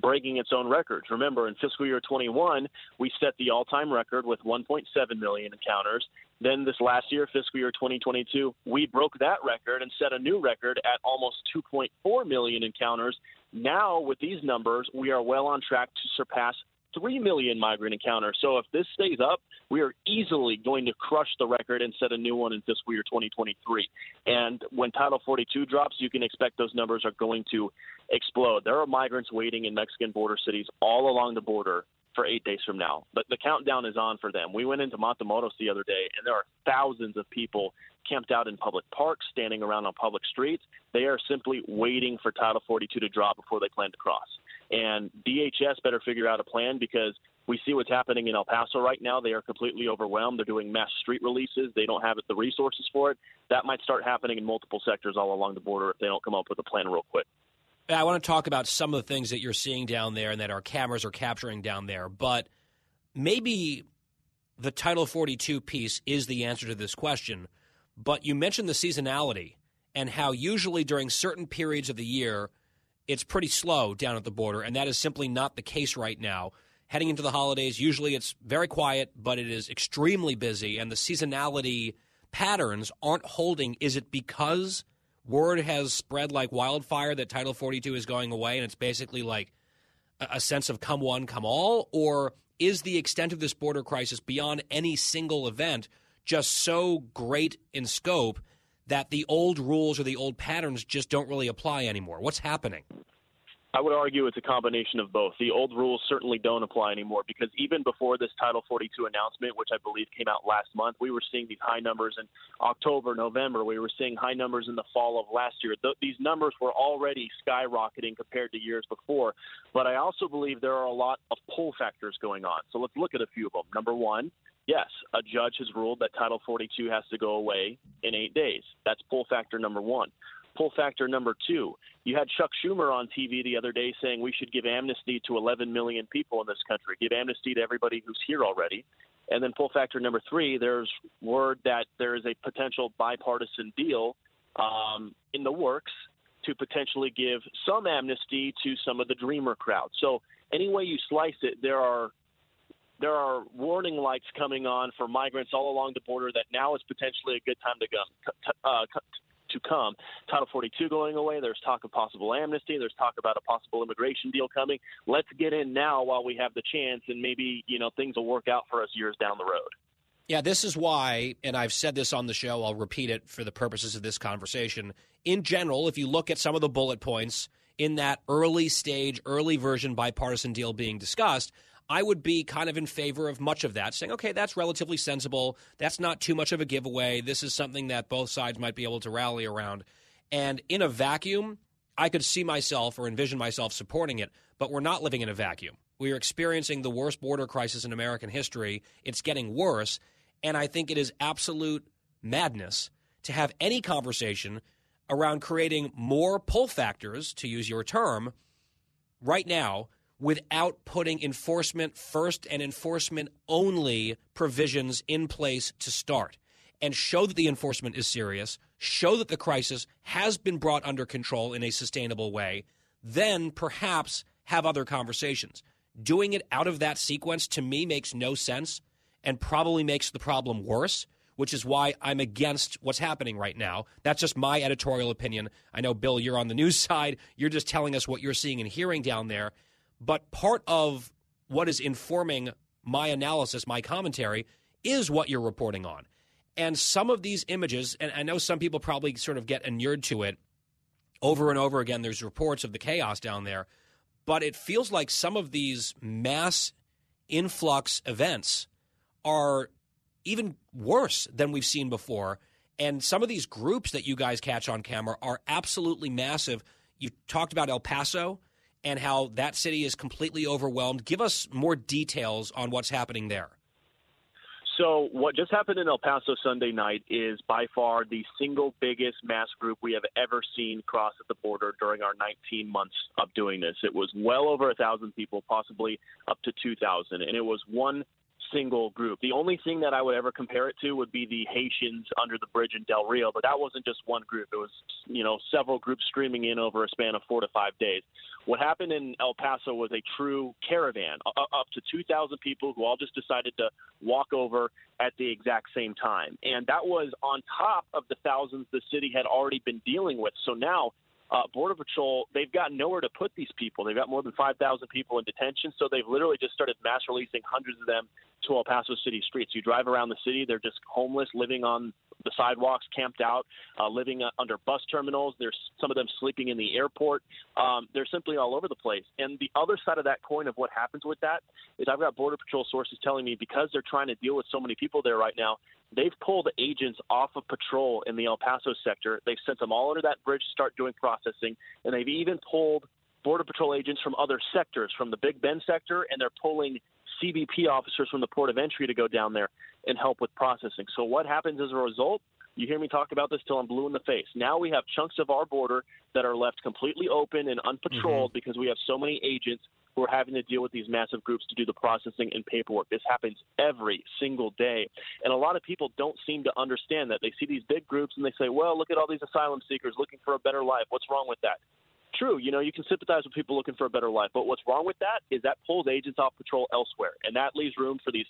breaking its own records. Remember, in fiscal year 21, we set the all time record with 1.7 million encounters. Then this last year, fiscal year 2022, we broke that record and set a new record at almost 2.4 million encounters. Now, with these numbers, we are well on track to surpass 3 million migrant encounters. So if this stays up, we are easily going to crush the record and set a new one in fiscal year 2023. And when Title 42 drops, you can expect those numbers are going to explode. There are migrants waiting in Mexican border cities all along the border for eight days from now. But the countdown is on for them. We went into Matamoros the other day, and there are thousands of people camped out in public parks, standing around on public streets. They are simply waiting for Title 42 to drop before they plan to cross. And DHS better figure out a plan because we see what's happening in El Paso right now. They are completely overwhelmed. They're doing mass street releases. They don't have the resources for it. That might start happening in multiple sectors all along the border if they don't come up with a plan real quick. I want to talk about some of the things that you're seeing down there and that our cameras are capturing down there, but maybe the Title 42 piece is the answer to this question. But you mentioned the seasonality and how usually during certain periods of the year, it's pretty slow down at the border, and that is simply not the case right now. Heading into the holidays, usually it's very quiet, but it is extremely busy, and the seasonality patterns aren't holding. Is it because word has spread like wildfire that Title 42 is going away, and it's basically like a sense of come one, come all? Or is the extent of this border crisis beyond any single event just so great in scope that the old rules or the old patterns just don't really apply anymore? What's happening? I would argue it's a combination of both. The old rules certainly don't apply anymore because even before this Title 42 announcement, which I believe came out last month, we were seeing these high numbers in October, November. We were seeing high numbers in the fall of last year. Th- these numbers were already skyrocketing compared to years before. But I also believe there are a lot of pull factors going on. So let's look at a few of them. Number one, yes, a judge has ruled that Title 42 has to go away in eight days. That's pull factor number one. Pull factor number two, you had Chuck Schumer on TV the other day saying we should give amnesty to 11 million people in this country, give amnesty to everybody who's here already. And then pull factor number three, there's word that there is a potential bipartisan deal um, in the works to potentially give some amnesty to some of the Dreamer crowd. So any way you slice it, there are there are warning lights coming on for migrants all along the border that now is potentially a good time to go, uh, to come. Title 42 going away. There's talk of possible amnesty. There's talk about a possible immigration deal coming. Let's get in now while we have the chance, and maybe you know things will work out for us years down the road. Yeah, this is why, and I've said this on the show, I'll repeat it for the purposes of this conversation. In general, if you look at some of the bullet points in that early stage, early version bipartisan deal being discussed, I would be kind of in favor of much of that, saying, okay, that's relatively sensible. That's not too much of a giveaway. This is something that both sides might be able to rally around. And in a vacuum, I could see myself or envision myself supporting it, but we're not living in a vacuum. We are experiencing the worst border crisis in American history. It's getting worse. And I think it is absolute madness to have any conversation around creating more pull factors, to use your term, right now without putting enforcement first and enforcement only provisions in place to start and show that the enforcement is serious, show that the crisis has been brought under control in a sustainable way, then perhaps have other conversations. Doing it out of that sequence to me makes no sense and probably makes the problem worse, which is why I'm against what's happening right now. That's just my editorial opinion. I know, Bill, you're on the news *laughs* side. You're just telling us what you're seeing and hearing down there. But part of what is informing my analysis, my commentary, is what you're reporting on. And some of these images, and I know some people probably sort of get inured to it over and over again. There's reports of the chaos down there, but it feels like some of these mass influx events are even worse than we've seen before. And some of these groups that you guys catch on camera are absolutely massive. You talked about El Paso and how that city is completely overwhelmed. Give us more details on what's happening there. So, what just happened in El Paso Sunday night is by far the single biggest mass group we have ever seen cross at the border during our 19 months of doing this. It was well over a thousand people, possibly up to 2,000, and it was one single group. The only thing that I would ever compare it to would be the Haitians under the bridge in Del Rio, but that wasn't just one group. It was, you know, several groups streaming in over a span of four to five days. What happened in El Paso was a true caravan, up to 2,000 people who all just decided to walk over at the exact same time. And that was on top of the thousands the city had already been dealing with. So now uh, Border Patrol, they've got nowhere to put these people. They've got more than 5,000 people in detention, so they've literally just started mass releasing hundreds of them to El Paso city streets. You drive around the city, they're just homeless, living on the sidewalks, camped out, uh, living uh, under bus terminals. There's some of them sleeping in the airport. Um, they're simply all over the place. And the other side of that coin of what happens with that is I've got Border Patrol sources telling me because they're trying to deal with so many people there right now, they've pulled agents off of patrol in the El Paso sector. They've sent them all under that bridge to start doing processing, and they've even pulled Border Patrol agents from other sectors, from the Big Bend sector, and they're pulling CBP officers from the port of entry to go down there and help with processing. So what happens as a result? You hear me talk about this till I'm blue in the face. Now we have chunks of our border that are left completely open and unpatrolled mm-hmm. because we have so many agents who are having to deal with these massive groups to do the processing and paperwork. This happens every single day. And a lot of people don't seem to understand that. They see these big groups and they say, well, look at all these asylum seekers looking for a better life. What's wrong with that? True, you know, you can sympathize with people looking for a better life. But what's wrong with that is that pulls agents off patrol elsewhere. And that leaves room for these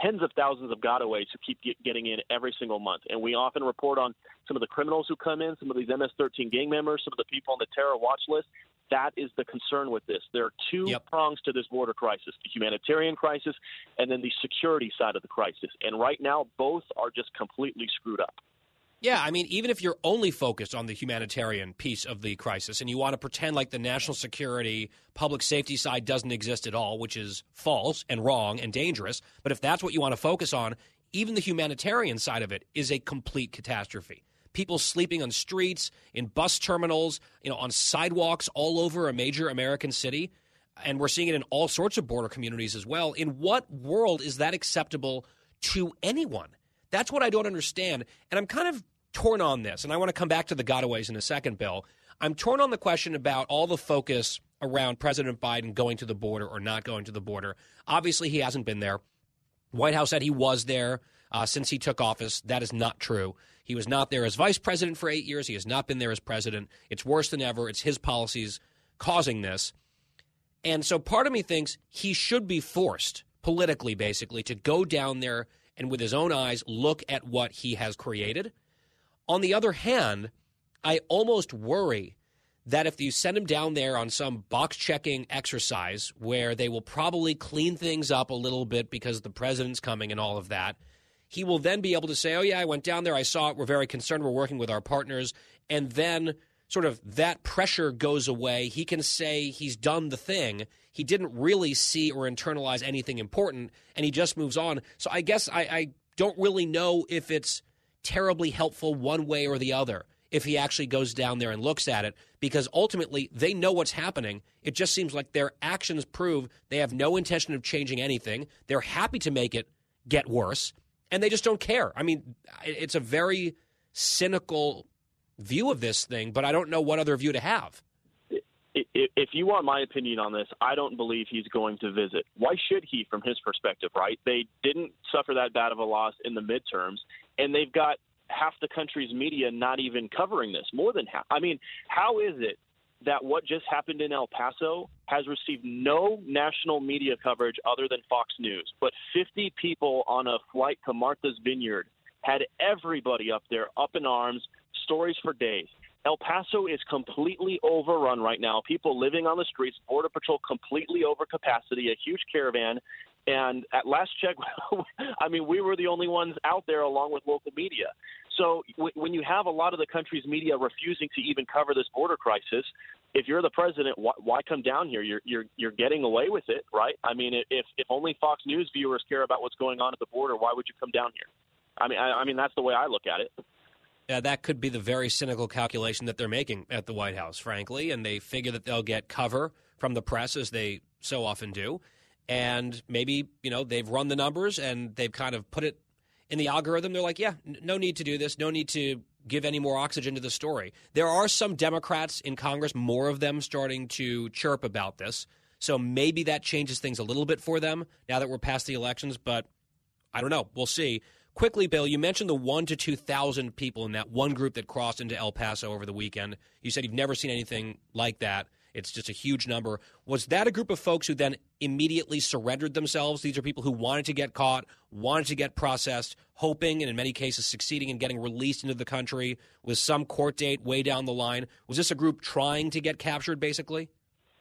tens of thousands of gotaways who keep get, getting in every single month. And we often report on some of the criminals who come in, some of these MS 13 gang members, some of the people on the terror watch list. That is the concern with this. There are two yep. prongs to this border crisis the humanitarian crisis and then the security side of the crisis. And right now, both are just completely screwed up. Yeah, I mean, even if you're only focused on the humanitarian piece of the crisis and you want to pretend like the national security, public safety side doesn't exist at all, which is false and wrong and dangerous, but if that's what you want to focus on, even the humanitarian side of it is a complete catastrophe. People sleeping on streets, in bus terminals, you know, on sidewalks all over a major American city, and we're seeing it in all sorts of border communities as well. In what world is that acceptable to anyone? That's what I don't understand. And I'm kind of torn on this, and I want to come back to the gotaways in a second, Bill. I'm torn on the question about all the focus around President Biden going to the border or not going to the border. Obviously, he hasn't been there. White House said he was there uh, since he took office. That is not true. He was not there as vice president for eight years. He has not been there as president. It's worse than ever. It's his policies causing this. And so part of me thinks he should be forced politically, basically, to go down there and with his own eyes look at what he has created on the other hand, I almost worry that if you send him down there on some box checking exercise where they will probably clean things up a little bit because the president's coming and all of that, he will then be able to say, Oh, yeah, I went down there, I saw it, we're very concerned, we're working with our partners. And then sort of that pressure goes away. He can say he's done the thing. He didn't really see or internalize anything important, and he just moves on. So I guess I, I don't really know if it's terribly helpful one way or the other if he actually goes down there and looks at it because ultimately they know what's happening. It just seems like their actions prove they have no intention of changing anything. They're happy to make it get worse and they just don't care. I mean, it's a very cynical view of this thing, but I don't know what other view to have. If you want my opinion on this, I don't believe he's going to visit. Why should he, from his perspective, right? They didn't suffer that bad of a loss in the midterms and they've got half the country's media not even covering this, more than half. I mean, how is it that what just happened in El Paso has received no national media coverage other than Fox News, but 50 people on a flight to Martha's Vineyard had everybody up there up in arms, stories for days. El Paso is completely overrun right now. People living on the streets, Border Patrol completely over capacity, a huge caravan. And at last check, *laughs* I mean, we were the only ones out there along with local media. So w- when you have a lot of the country's media refusing to even cover this border crisis, if you're the president, wh- why come down here? You're you're you're getting away with it, right? I mean, if if only Fox News viewers care about what's going on at the border, why would you come down here? I mean, I, I mean that's the way I look at it. Yeah, that could be the very cynical calculation that they're making at the White House, frankly, and they figure that they'll get cover from the press as they so often do and maybe you know they've run the numbers and they've kind of put it in the algorithm. They're like, yeah, n- no need to do this, no need to give any more oxygen to the story. There are some Democrats in Congress, more of them starting to chirp about this. So maybe that changes things a little bit for them now that we're past the elections, but I don't know. We'll see. Quickly, Bill, you mentioned the one to 2,000 people in that one group that crossed into El Paso over the weekend. You said you've never seen anything like that. It's just a huge number. Was that a group of folks who then immediately surrendered themselves? These are people who wanted to get caught, wanted to get processed, hoping and in many cases succeeding in getting released into the country with some court date way down the line. Was this a group trying to get captured, basically?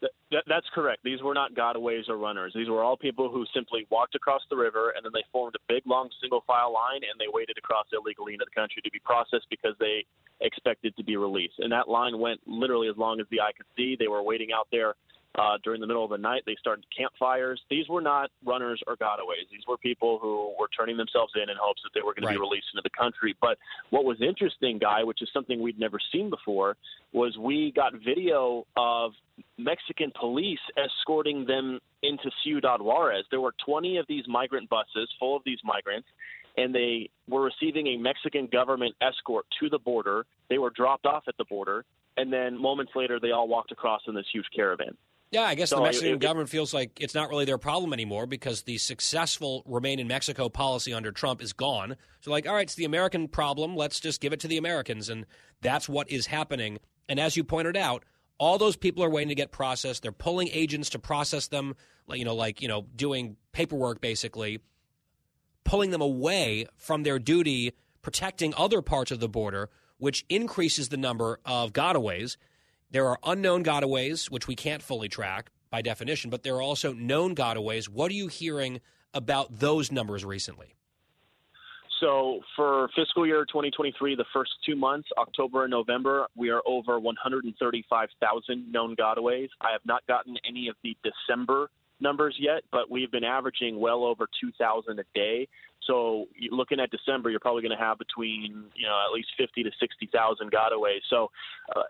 That, that's correct. These were not gotaways or runners. These were all people who simply walked across the river and then they formed a big, long single file line and they waited to cross illegally into the country to be processed because they expected to be released. And that line went literally as long as the eye could see. They were waiting out there uh, during the middle of the night. They started campfires. These were not runners or gotaways. These were people who were turning themselves in in hopes that they were going Right. to be released into the country. But what was interesting, Guy, which is something we'd never seen before, was we got video of Mexican police escorting them into Ciudad Juarez. There were 20 of these migrant buses full of these migrants. And they were receiving a Mexican government escort to the border. They were dropped off at the border, and then moments later, they all walked across in this huge caravan. Yeah, I guess So the it- Mexican it- government feels like it's not really their problem anymore because the successful remain in Mexico policy under Trump is gone. So, like, all right, it's the American problem. Let's just give it to the Americans. And that's what is happening. And as you pointed out, all those people are waiting to get processed. They're pulling agents to process them, like, you know, like, you know, doing paperwork basically, pulling them away from their duty protecting other parts of the border, which increases the number of gotaways. There are unknown gotaways, which we can't fully track by definition, but there are also known gotaways. What are you hearing about those numbers recently? So for fiscal year 2023, the first two months, October and November, we are over 135,000 known gotaways. I have not gotten any of the December numbers yet, but we've been averaging well over 2,000 a day. So looking at December, you're probably going to have between you know at least 50 to 60,000 gotaways. So uh,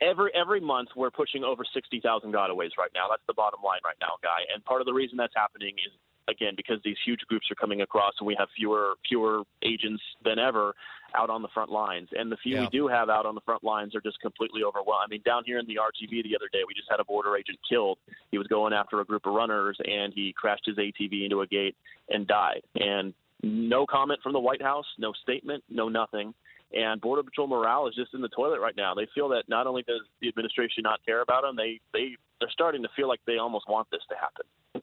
every every month we're pushing over 60,000 gotaways right now. That's the bottom line right now, guy. And part of the reason that's happening is again because these huge groups are coming across and we have fewer fewer agents than ever out on the front lines. And the few we do have out on the front lines are just completely overwhelmed. I mean down here in the RGV the other day we just had a border agent killed. He was going after a group of runners and he crashed his atv into a gate and died. And no comment from the white house no statement no nothing. And border patrol morale is just in the toilet right now. They feel that not only does the administration not care about them they they they're starting to feel like they almost want this to happen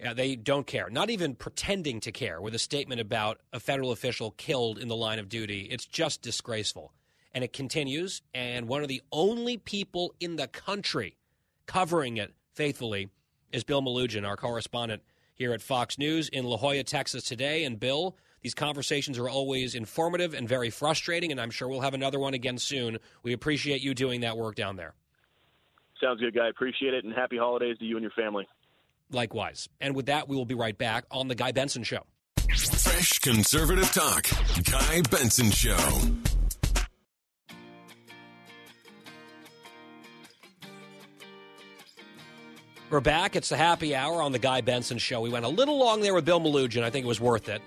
Yeah, they don't care, not even pretending to care with a statement about a federal official killed in the line of duty. It's just disgraceful. And it continues. And one of the only people in the country covering it faithfully is Bill Melugin, our correspondent here at Fox News in La Joya, Texas today. And Bill, these conversations are always informative and very frustrating, and I'm sure we'll have another one again soon. We appreciate you doing that work down there. sounds good guy appreciate it and happy holidays to you and your family Likewise. And with that, we will be right back on The Guy Benson Show. Fresh conservative talk. Guy Benson Show. We're back. It's the happy hour on the Guy Benson Show. We went a little long there with Bill Melugin. I think it was worth it.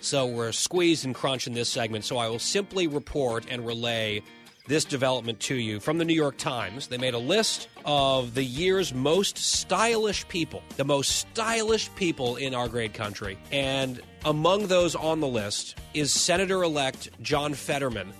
So we're squeezed and crunched in this segment. So I will simply report and relay this development to you from the New York Times. They made a list of the year's most stylish people, the most stylish people in our great country. And among those on the list is Senator elect John Fetterman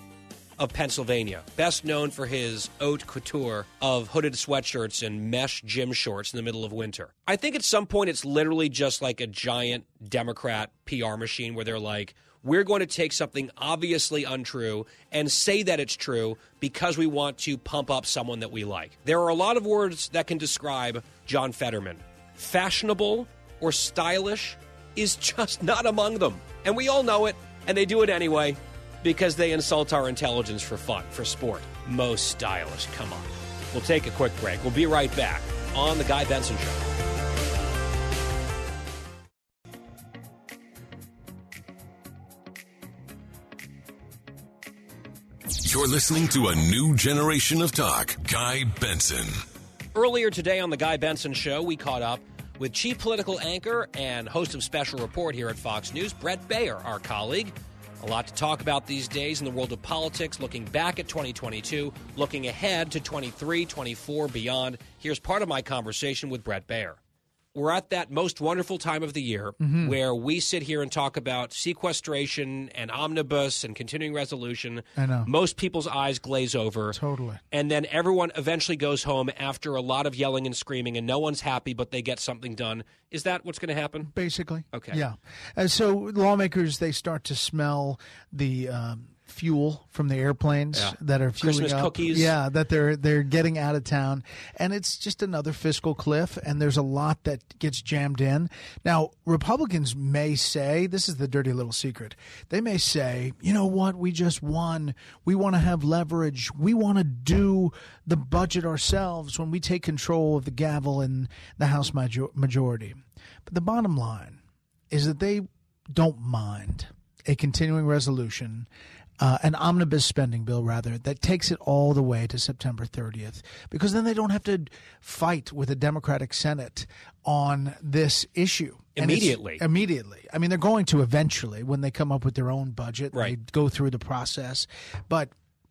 of Pennsylvania, best known for his haute couture of hooded sweatshirts and mesh gym shorts in the middle of winter. I think at some point it's literally just like a giant Democrat PR machine where they're like, we're going to take something obviously untrue and say that it's true because we want to pump up someone that we like. There are a lot of words that can describe John Fetterman. Fashionable or stylish is just not among them. And we all know it, and they do it anyway because they insult our intelligence for fun, for sport. Most stylish, come on. We'll take a quick break. We'll be right back on The Guy Benson Show. You're listening to a new generation of talk. Guy Benson. Earlier today on The Guy Benson Show, we caught up with chief political anchor and host of Special Report here at Fox News, Bret Baier, our colleague. A lot to talk about these days in the world of politics, looking back at 2022, looking ahead to 23, 24, beyond. Here's part of my conversation with Bret Baier. We're at that most wonderful time of the year Mhm. where we sit here and talk about sequestration and omnibus and continuing resolution. I know. Most people's eyes glaze over. Totally. And then everyone eventually goes home after a lot of yelling and screaming, and no one's happy, but they get something done. Is that what's going to happen? Basically. Okay. Yeah. And so lawmakers they start to smell the um, fuel from the airplanes Yeah. that are fueling Christmas up. cookies. Yeah, that they're they're getting out of town, and it's just another fiscal cliff. And there's a lot that gets jammed in. Now, Republicans may say this is the dirty little secret. They may say, you know what, we just won. We want to have leverage. We want to do the budget ourselves when we take control of the gavel in the House major- majority. But the bottom line is that they don't mind a continuing resolution, uh, an omnibus spending bill, rather, that takes it all the way to September 30th, because then they don't have to fight with a Democratic Senate on this issue. Immediately. Immediately. I mean, they're going to eventually when they come up with their own budget. Right. They go through the process. But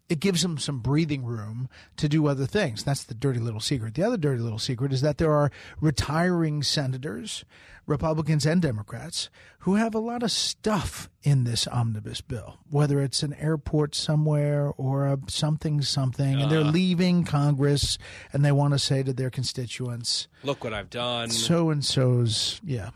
it gives them some breathing room to do other things. That's the dirty little secret. The other dirty little secret is that there are retiring senators, Republicans and Democrats, who have a lot of stuff in this omnibus bill, whether it's an airport somewhere or a something something, and they're Uh. leaving Congress and they want to say to their constituents, Look what I've done. so and so's, yeah.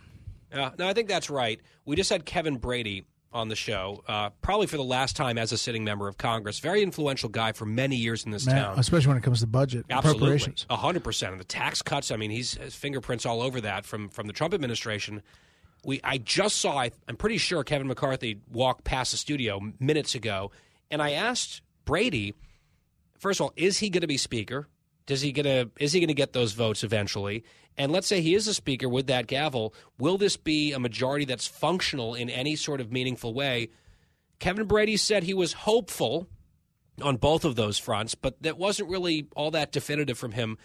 Yeah, no, I think that's right. We just had Kevin Brady on the show, uh, probably for the last time as a sitting member of Congress. Very influential guy for many years in this Man, town. especially when it comes to budget Absolutely, appropriations. a hundred percent. And the tax cuts. I mean, he's his fingerprints all over that from from the Trump administration. We, I just saw. I, I'm pretty sure Kevin McCarthy walked past the studio minutes ago, and I asked Brady. First of all, is he going to be speaker? Does he gonna is he to get those votes eventually? And let's say he is a speaker with that gavel. Will this be a majority that's functional in any sort of meaningful way? Kevin Brady said he was hopeful on both of those fronts, but that wasn't really all that definitive from him.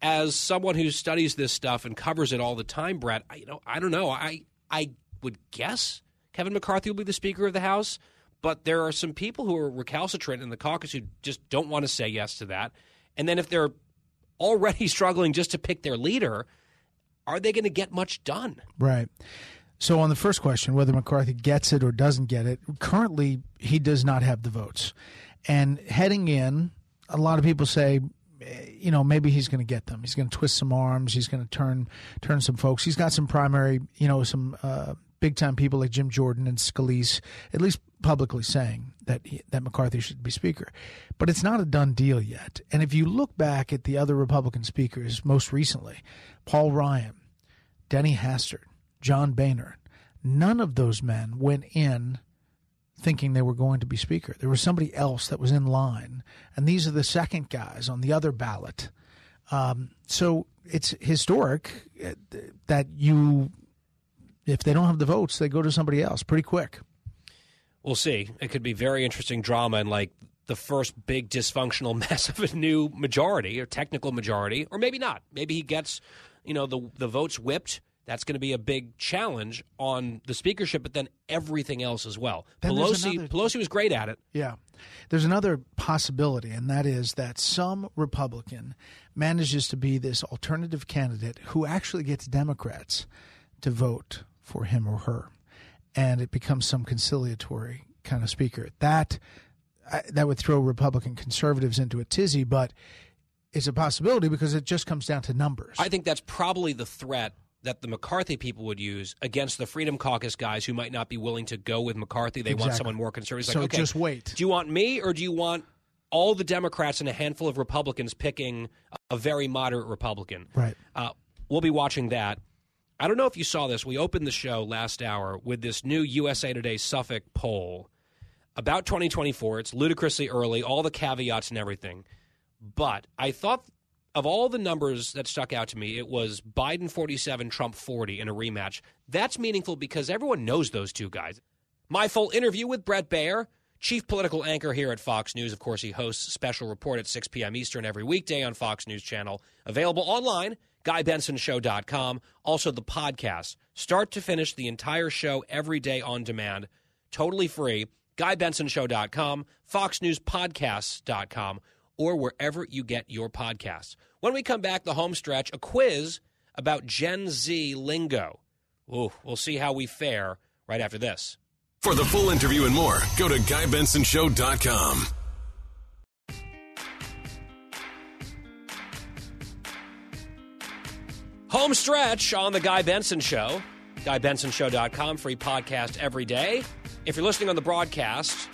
As someone who studies this stuff and covers it all the time, Bret, I, you know, I don't know. I I would guess Kevin McCarthy will be the Speaker of the House, but there are some people who are recalcitrant in the caucus who just don't want to say yes to that. And then if they're already *laughs* struggling just to pick their leader, are they going to get much done? Right. So on the first question, whether McCarthy gets it or doesn't get it, currently he does not have the votes. And heading in, a lot of people say, you know, maybe he's going to get them. He's going to twist some arms. He's going to turn turn some folks. He's got some primary, you know, some uh, big time people like Jim Jordan and Scalise, at least publicly saying that he, that McCarthy should be speaker. But it's not a done deal yet. And if you look back at the other Republican speakers, most recently, Paul Ryan, Denny Hastert, John Boehner, none of those men went in thinking they were going to be speaker. There was somebody else that was in line, and these are the second guys on the other ballot. Um, so it's historic uh, that you, if they don't have the votes, they go to somebody else pretty quick. We'll see. It could be very interesting drama and like the first big dysfunctional *laughs* mess of a new majority or technical majority, or maybe not. Maybe he gets, you know, the the votes whipped. That's going to be a big challenge on the speakership, but then everything else as well. Then Pelosi another- Pelosi was great at it. Yeah. There's another possibility, and that is that some Republican manages to be this alternative candidate who actually gets Democrats to vote for him or her. And it becomes some conciliatory kind of speaker. That I- that would throw Republican conservatives into a tizzy, but it's a possibility because it just comes down to numbers. I think that's probably the threat that the McCarthy people would use against the Freedom Caucus guys who might not be willing to go with McCarthy. They want someone more conservative. It's So like, okay, just wait. Do you want me or do you want all the Democrats and a handful of Republicans picking a very moderate Republican? Right. Uh, we'll be watching that. I don't know if you saw this. We opened the show last hour with this new USA Today Suffolk poll about 2024. It's ludicrously early, all the caveats and everything. But I thought of all the numbers that stuck out to me, it was Biden 47, Trump 40 in a rematch. That's meaningful because everyone knows those two guys. My full interview with Bret Baier, chief political anchor here at Fox News. Of course, he hosts special report at 6 p.m. Eastern every weekday on Fox News Channel. Available online, GuyBensonShow.com. Also, the podcast, start to finish, the entire show every day on demand, totally free. GuyBensonShow.com, FoxNewsPodcasts.com, or wherever you get your podcasts. When we come back, the home stretch, a quiz about Gen Z lingo. Ooh, we'll see how we fare right after this. For the full interview and more, go to GuyBensonShow.com. Home stretch on the Guy Benson Show. GuyBensonShow.com, free podcast every day. If you're listening on the broadcast,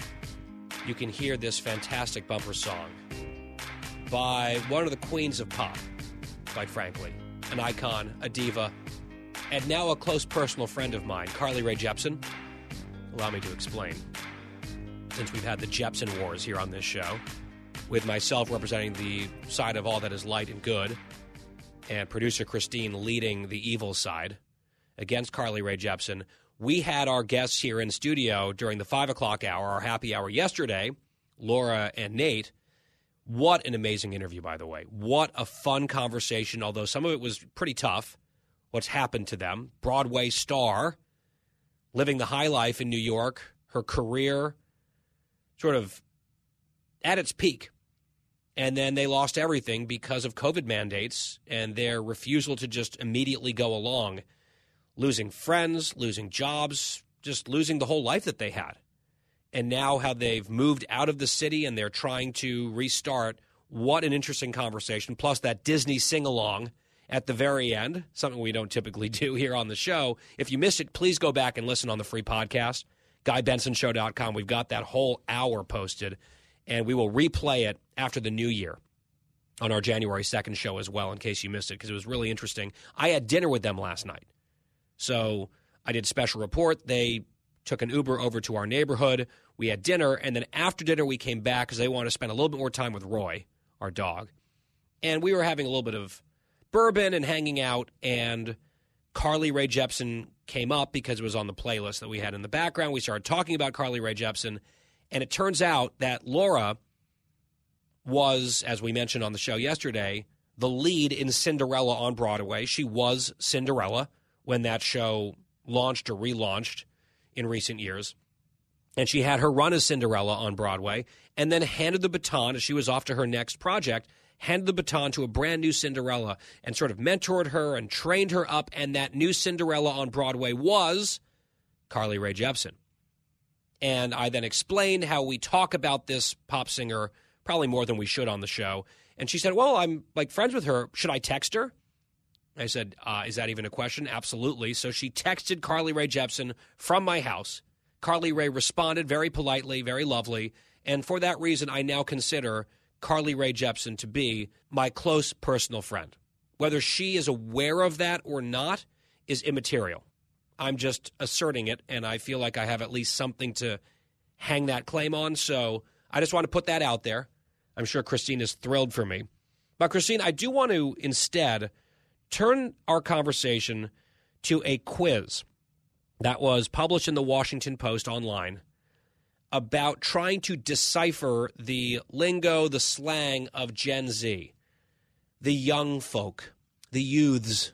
you can hear this fantastic bumper song by one of the queens of pop, quite frankly, an icon, a diva, and now a close personal friend of mine, Carly Rae Jepsen. Allow me to explain. Since we've had the Jepsen Wars here on this show, with myself representing the side of all that is light and good, and producer Christine leading the evil side against Carly Rae Jepsen, we had our guests here in studio during the five o'clock hour, our happy hour yesterday, Laura and Nate. What an amazing interview, by the way. What a fun conversation, although some of it was pretty tough. What's happened to them? Broadway star, living the high life in New York, her career sort of at its peak. And then they lost everything because of COVID mandates and their refusal to just immediately go along, losing friends, losing jobs, just losing the whole life that they had and now how they've moved out of the city and they're trying to restart. What an interesting conversation. Plus, that Disney sing along at the very end, something we don't typically *laughs* do here on the show. If you missed it, please go back and listen on the free podcast, GuyBensonShow.com. We've got that whole hour posted, and we will replay it after the new year on our January 2nd show as well, in case you missed it, because it was really interesting. I had dinner with them last night. So I did special report. They took an Uber over to our neighborhood. We had dinner, and then after dinner, we came back because they wanted to spend a little bit more time with Roy, our dog. And we were having a little bit of bourbon and hanging out, and Carly Rae Jepsen came up because it was on the playlist that we had in the background. We started talking about Carly Rae Jepsen, and it turns out that Laura was, as we mentioned on the show yesterday, the lead in Cinderella on Broadway. She was Cinderella when that show launched or relaunched in recent years. And she had her run as Cinderella on Broadway and then handed the baton as she was off to her next project, handed the baton to a brand new Cinderella and sort of mentored her and trained her up. And that new Cinderella on Broadway was Carly Rae Jepsen. And I then explained how we talk about this pop singer probably more than we should on the show. And she said, Well, I'm like friends with her. Should I text her? I said, uh, Is that even a question? Absolutely. So she texted Carly Rae Jepsen from my house. Carly Rae responded very politely, very lovely. And for that reason, I now consider Carly Rae Jepsen to be my close personal friend. Whether she is aware of that or not is immaterial. I'm just asserting it, and I feel like I have at least something to hang that claim on. So I just want to put that out there. I'm sure Christine is thrilled for me. But, Christine, I do want to instead turn our conversation to a quiz that was published in the Washington Post online about trying to decipher the lingo, the slang of Gen Z, the young folk, the youths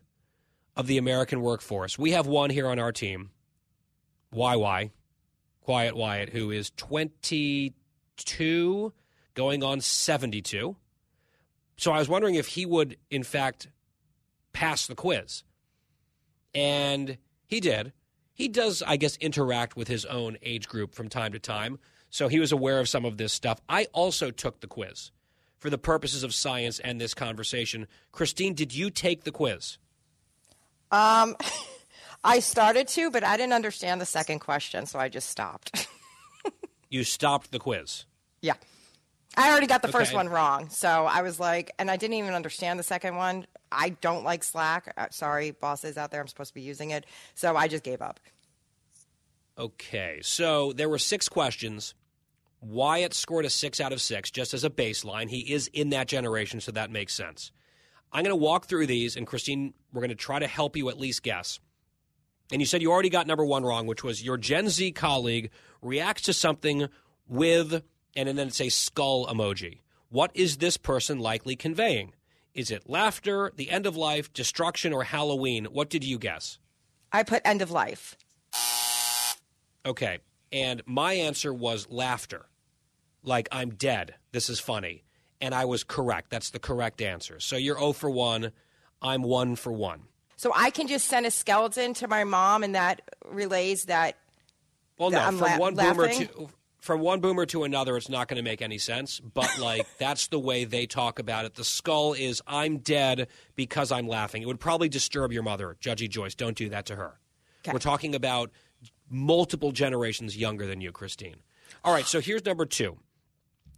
of the American workforce. We have one here on our team, YY, Quiet Wyatt, who is 22, going on 72. So I was wondering if he would, in fact, pass the quiz. And he did. He does, I guess, interact with his own age group from time to time. So he was aware of some of this stuff. I also took the quiz for the purposes of science and this conversation. Christine, did you take the quiz? Um, *laughs* I started to, but I didn't understand the second question, so I just stopped. *laughs* you stopped the quiz. Yeah. I already got the Okay. first one wrong. So I was like, and I didn't even understand the second one. I don't like Slack. Uh, sorry, bosses out there. I'm supposed to be using it. So I just gave up. Okay, so there were six questions. Wyatt scored a six out of six, just as a baseline. He is in that generation, so that makes sense. I'm going to walk through these, and Christine, we're going to try to help you at least guess. And you said you already got number one wrong, which was your Gen Z colleague reacts to something with, and then it's a skull emoji. What is this person likely conveying? Is it laughter, the end of life, destruction, or Halloween? What did you guess? I put end of life. Okay. And my answer was laughter. Like, I'm dead. This is funny. And I was correct. That's the correct answer. So you're 0 for 1. I'm 1 for 1. So I can just send a skeleton to my mom, and that relays that. Well, no, I'm from la- one boomer to from one boomer to another, it's not going to make any sense. But like *laughs* that's the way they talk about it. The skull is I'm dead because I'm laughing. It would probably disturb your mother, Judgy Joyce. Don't do that to her. We're talking about multiple generations younger than you, Christine. All right, so here's number two.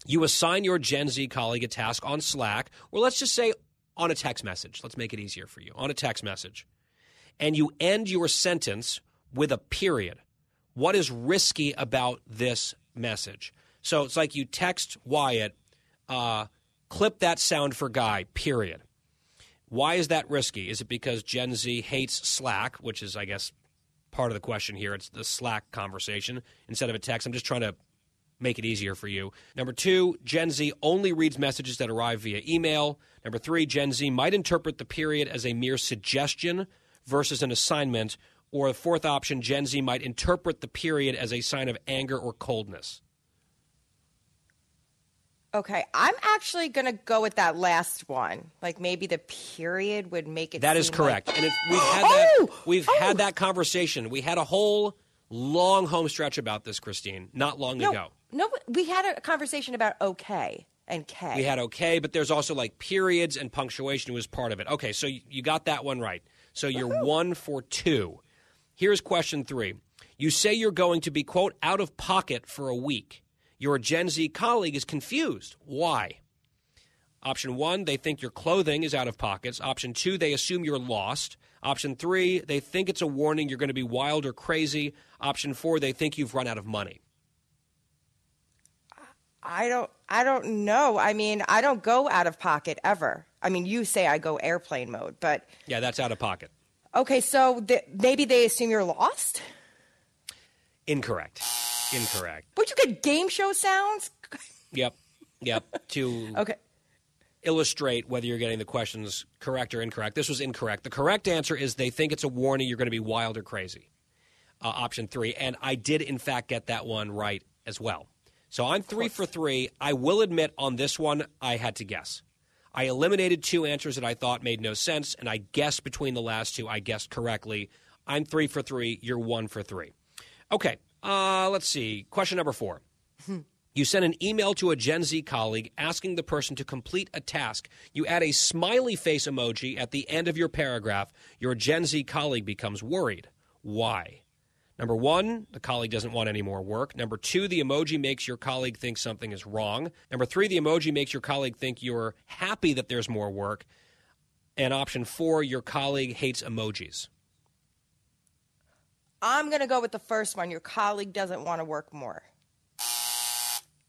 You assign your Gen Z colleague a task on Slack, or let's just say on a text message. Let's make it easier for you on a text message. And you end your sentence with a period. What is risky about this message? So it's like you text Wyatt, uh, clip that sound for guy, period. Why is that risky? Is it because Gen Z hates Slack, which is, I guess, part of the question here? It's the Slack conversation instead of a text. I'm just trying to make it easier for you. Number two, Gen Z only reads messages that arrive via email. Number three, Gen Z might interpret the period as a mere suggestion versus an assignment. Or the fourth option, Gen Z might interpret the period as a sign of anger or coldness. Okay, I'm actually going to go with that last one. Like maybe the period would make it. That is correct, like- and we've had that. Oh! We've oh! had that conversation. We had a whole long home stretch about this, Christine, not long no, ago. No, we had a conversation about okay and K. We had okay, but there's also like periods and punctuation was part of it. Okay, so you you got that one right. So you're one for two. Here's question three. You say you're going to be, quote, out of pocket for a week. Your Gen Z colleague is confused. Why? Option one, they think your clothing is out of pockets. Option two, they assume you're lost. Option three, they think it's a warning you're going to be wild or crazy. Option four, they think you've run out of money. I don't. I don't know. I mean, I don't go out of pocket ever. I mean, you say I go airplane mode, but Yeah, that's out of pocket. okay. So th- maybe they assume you're lost. Incorrect. Incorrect. But you get game show sounds. Yep. Yep. to *laughs* Okay. illustrate whether you're getting the questions correct or incorrect. This was incorrect. The correct answer is they think it's a warning you're going to be wild or crazy. Uh, option three. And I did, in fact, get that one right as well. So I'm three for three. I will admit on this one, I had to guess. I eliminated two answers that I thought made no sense, and I guessed between the last two. I guessed correctly. I'm three for three. You're one for three. Okay. Uh, let's see. Question number four. You send an email to a Gen Z colleague asking the person to complete a task. You add a smiley face emoji at the end of your paragraph. Your Gen Z colleague becomes worried. Why? Number one, the colleague doesn't want any more work. Number two, the emoji makes your colleague think something is wrong. Number three, the emoji makes your colleague think you're happy that there's more work. And option four, your colleague hates emojis. I'm going to go with the first one. Your colleague doesn't want to work more.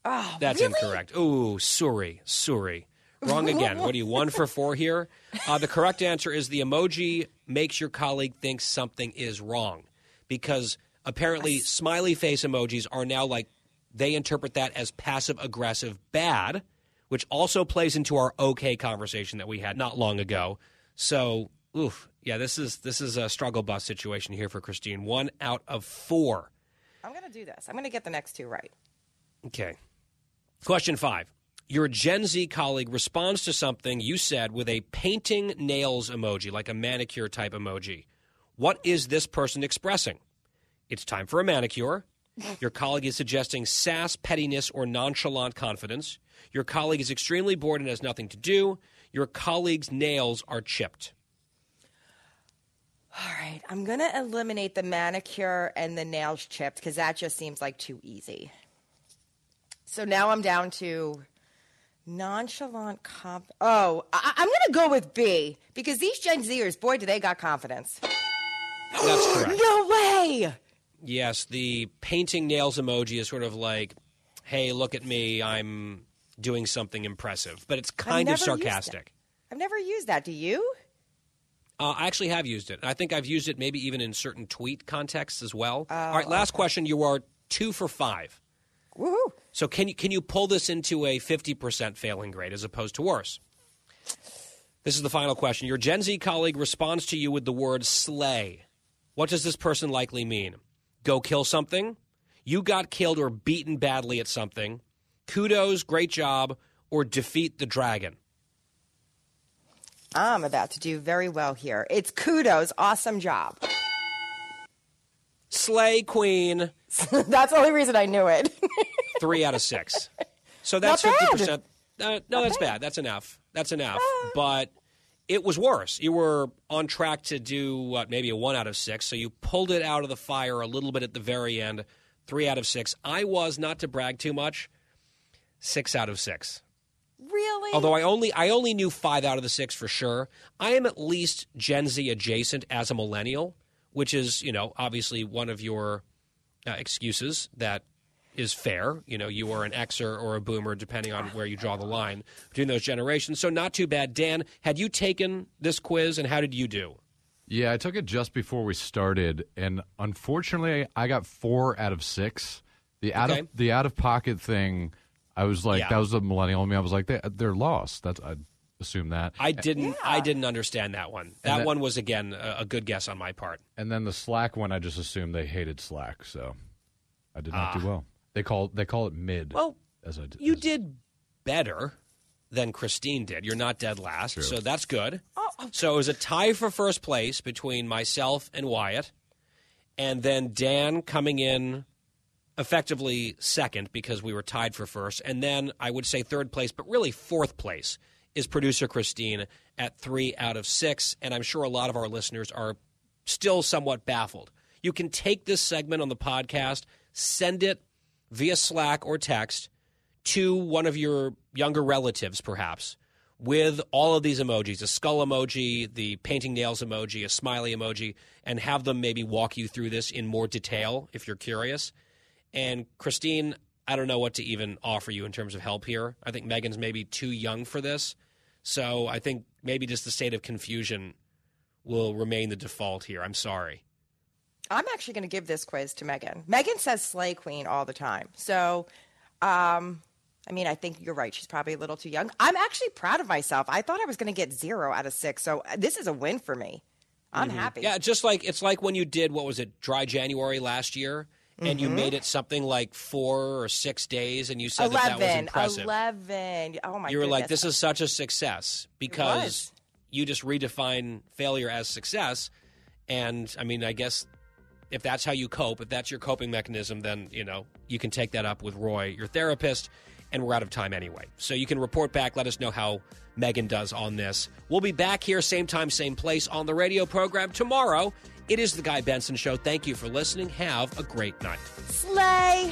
Oh, That's really? incorrect. Ooh, sorry, sorry. Wrong again. what are you, one for four here? *laughs* Uh, the correct answer is the emoji makes your colleague think something is wrong because apparently smiley face emojis are now like, they interpret that as passive aggressive bad, which also plays into our okay conversation that we had not long ago. So, oof, yeah, this is this is a struggle bus situation here for Christine. One out of four. I'm to do this. I'm to get the next two right. Okay. Question five. Your Gen Z colleague responds to something you said with a painting nails emoji, like a manicure type emoji. What is this person expressing? It's time for a manicure. Your colleague is suggesting sass, pettiness, or nonchalant confidence. Your colleague is extremely bored and has nothing to do. Your colleague's nails are chipped. All right. I'm going to eliminate the manicure and the nails chipped because that just seems like too easy. So now I'm down to nonchalant comp. Oh, I- I'm going to go with B because these Gen Zers, boy, do they got confidence. That's correct. *gasps* No way. Yes, the painting nails emoji is sort of like, hey, look at me, I'm doing something impressive. But it's kind of never used it. sarcastic. I've never used that. Do you? Uh, I actually have used it. I think I've used it maybe even in certain tweet contexts as well. Oh, All right, last question. You are two for five. Woohoo. So can you can you pull this into a fifty percent failing grade as opposed to worse? This is the final question. Your Gen Z colleague responds to you with the word slay. What does this person likely mean? Go kill something? You got killed or beaten badly at something? Kudos, great job, or defeat the dragon? I'm about to do very well here. It's kudos. Awesome job. Slay queen. *laughs* That's the only reason I knew it. *laughs* three out of six. So that's fifty percent. Uh, no, that's bad. That's enough. That's enough. But it was worse. You were on track to do what, maybe a one out of six. So you pulled it out of the fire a little bit at the very end. Three out of six. I was not to brag too much. Six out of six. Really? Although I only I only knew five out of the six for sure. I am at least Gen Z adjacent as a millennial, which is you know obviously one of your uh, excuses that is fair. You know, you are an Xer or a Boomer, depending on where you draw the line between those generations. So not too bad. Dan, had you taken this quiz, and how did you do? Yeah, I took it just before we started, and unfortunately, I got four out of six. The out Okay. of the out of pocket thing, I was like, Yeah. that was the millennial in me. I was like, they, they're lost. That's I assume that. I didn't. I didn't understand that one. That then- one was again a, a good guess on my part. And then the Slack one, I just assumed they hated Slack, so I did not Ah. do well. They call they call it mid. Well, as I You did better than Christine did. You're not dead last, so that's good. Oh, oh. So it was a tie for first place between myself and Wyatt, and then Dan coming in effectively second because we were tied for first, and then I would say third place, but really fourth place is producer Christine at three out of six, and I'm sure a lot of our listeners are still somewhat baffled. You can take this segment on the podcast, send it via Slack or text to one of your younger relatives, perhaps, with all of these emojis a skull emoji, the painting nails emoji, a smiley emoji, and have them maybe walk you through this in more detail if you're curious. And Christine, I don't know what to even offer you in terms of help here. I think Megan's maybe too young for this. So I think maybe just the state of confusion will remain the default here. I'm sorry. I'm actually going to give this quiz to Megan. Megan says Slay Queen all the time. So, um, I mean, I think you're right. She's probably a little too young. I'm actually proud of myself. I thought I was going to get zero out of six. So uh, this is a win for me. I'm Mhm. happy. Yeah, just like it's like when you did what was it, Dry January last year, and you Mhm. made it something like four or six days, and you said that that was 11. impressive. 11. Oh, my god. you were like, "This is such a success" because you just redefine failure as success. And I mean, I guess if that's how you cope, if that's your coping mechanism, then you know you can take that up with Roy, your therapist. And we're out of time anyway, so you can report back. Let us know how Megan does on this. We'll be back here, same time, same place on the radio program tomorrow. It is the Guy Benson Show. Thank you for listening. Have a great night. Slay.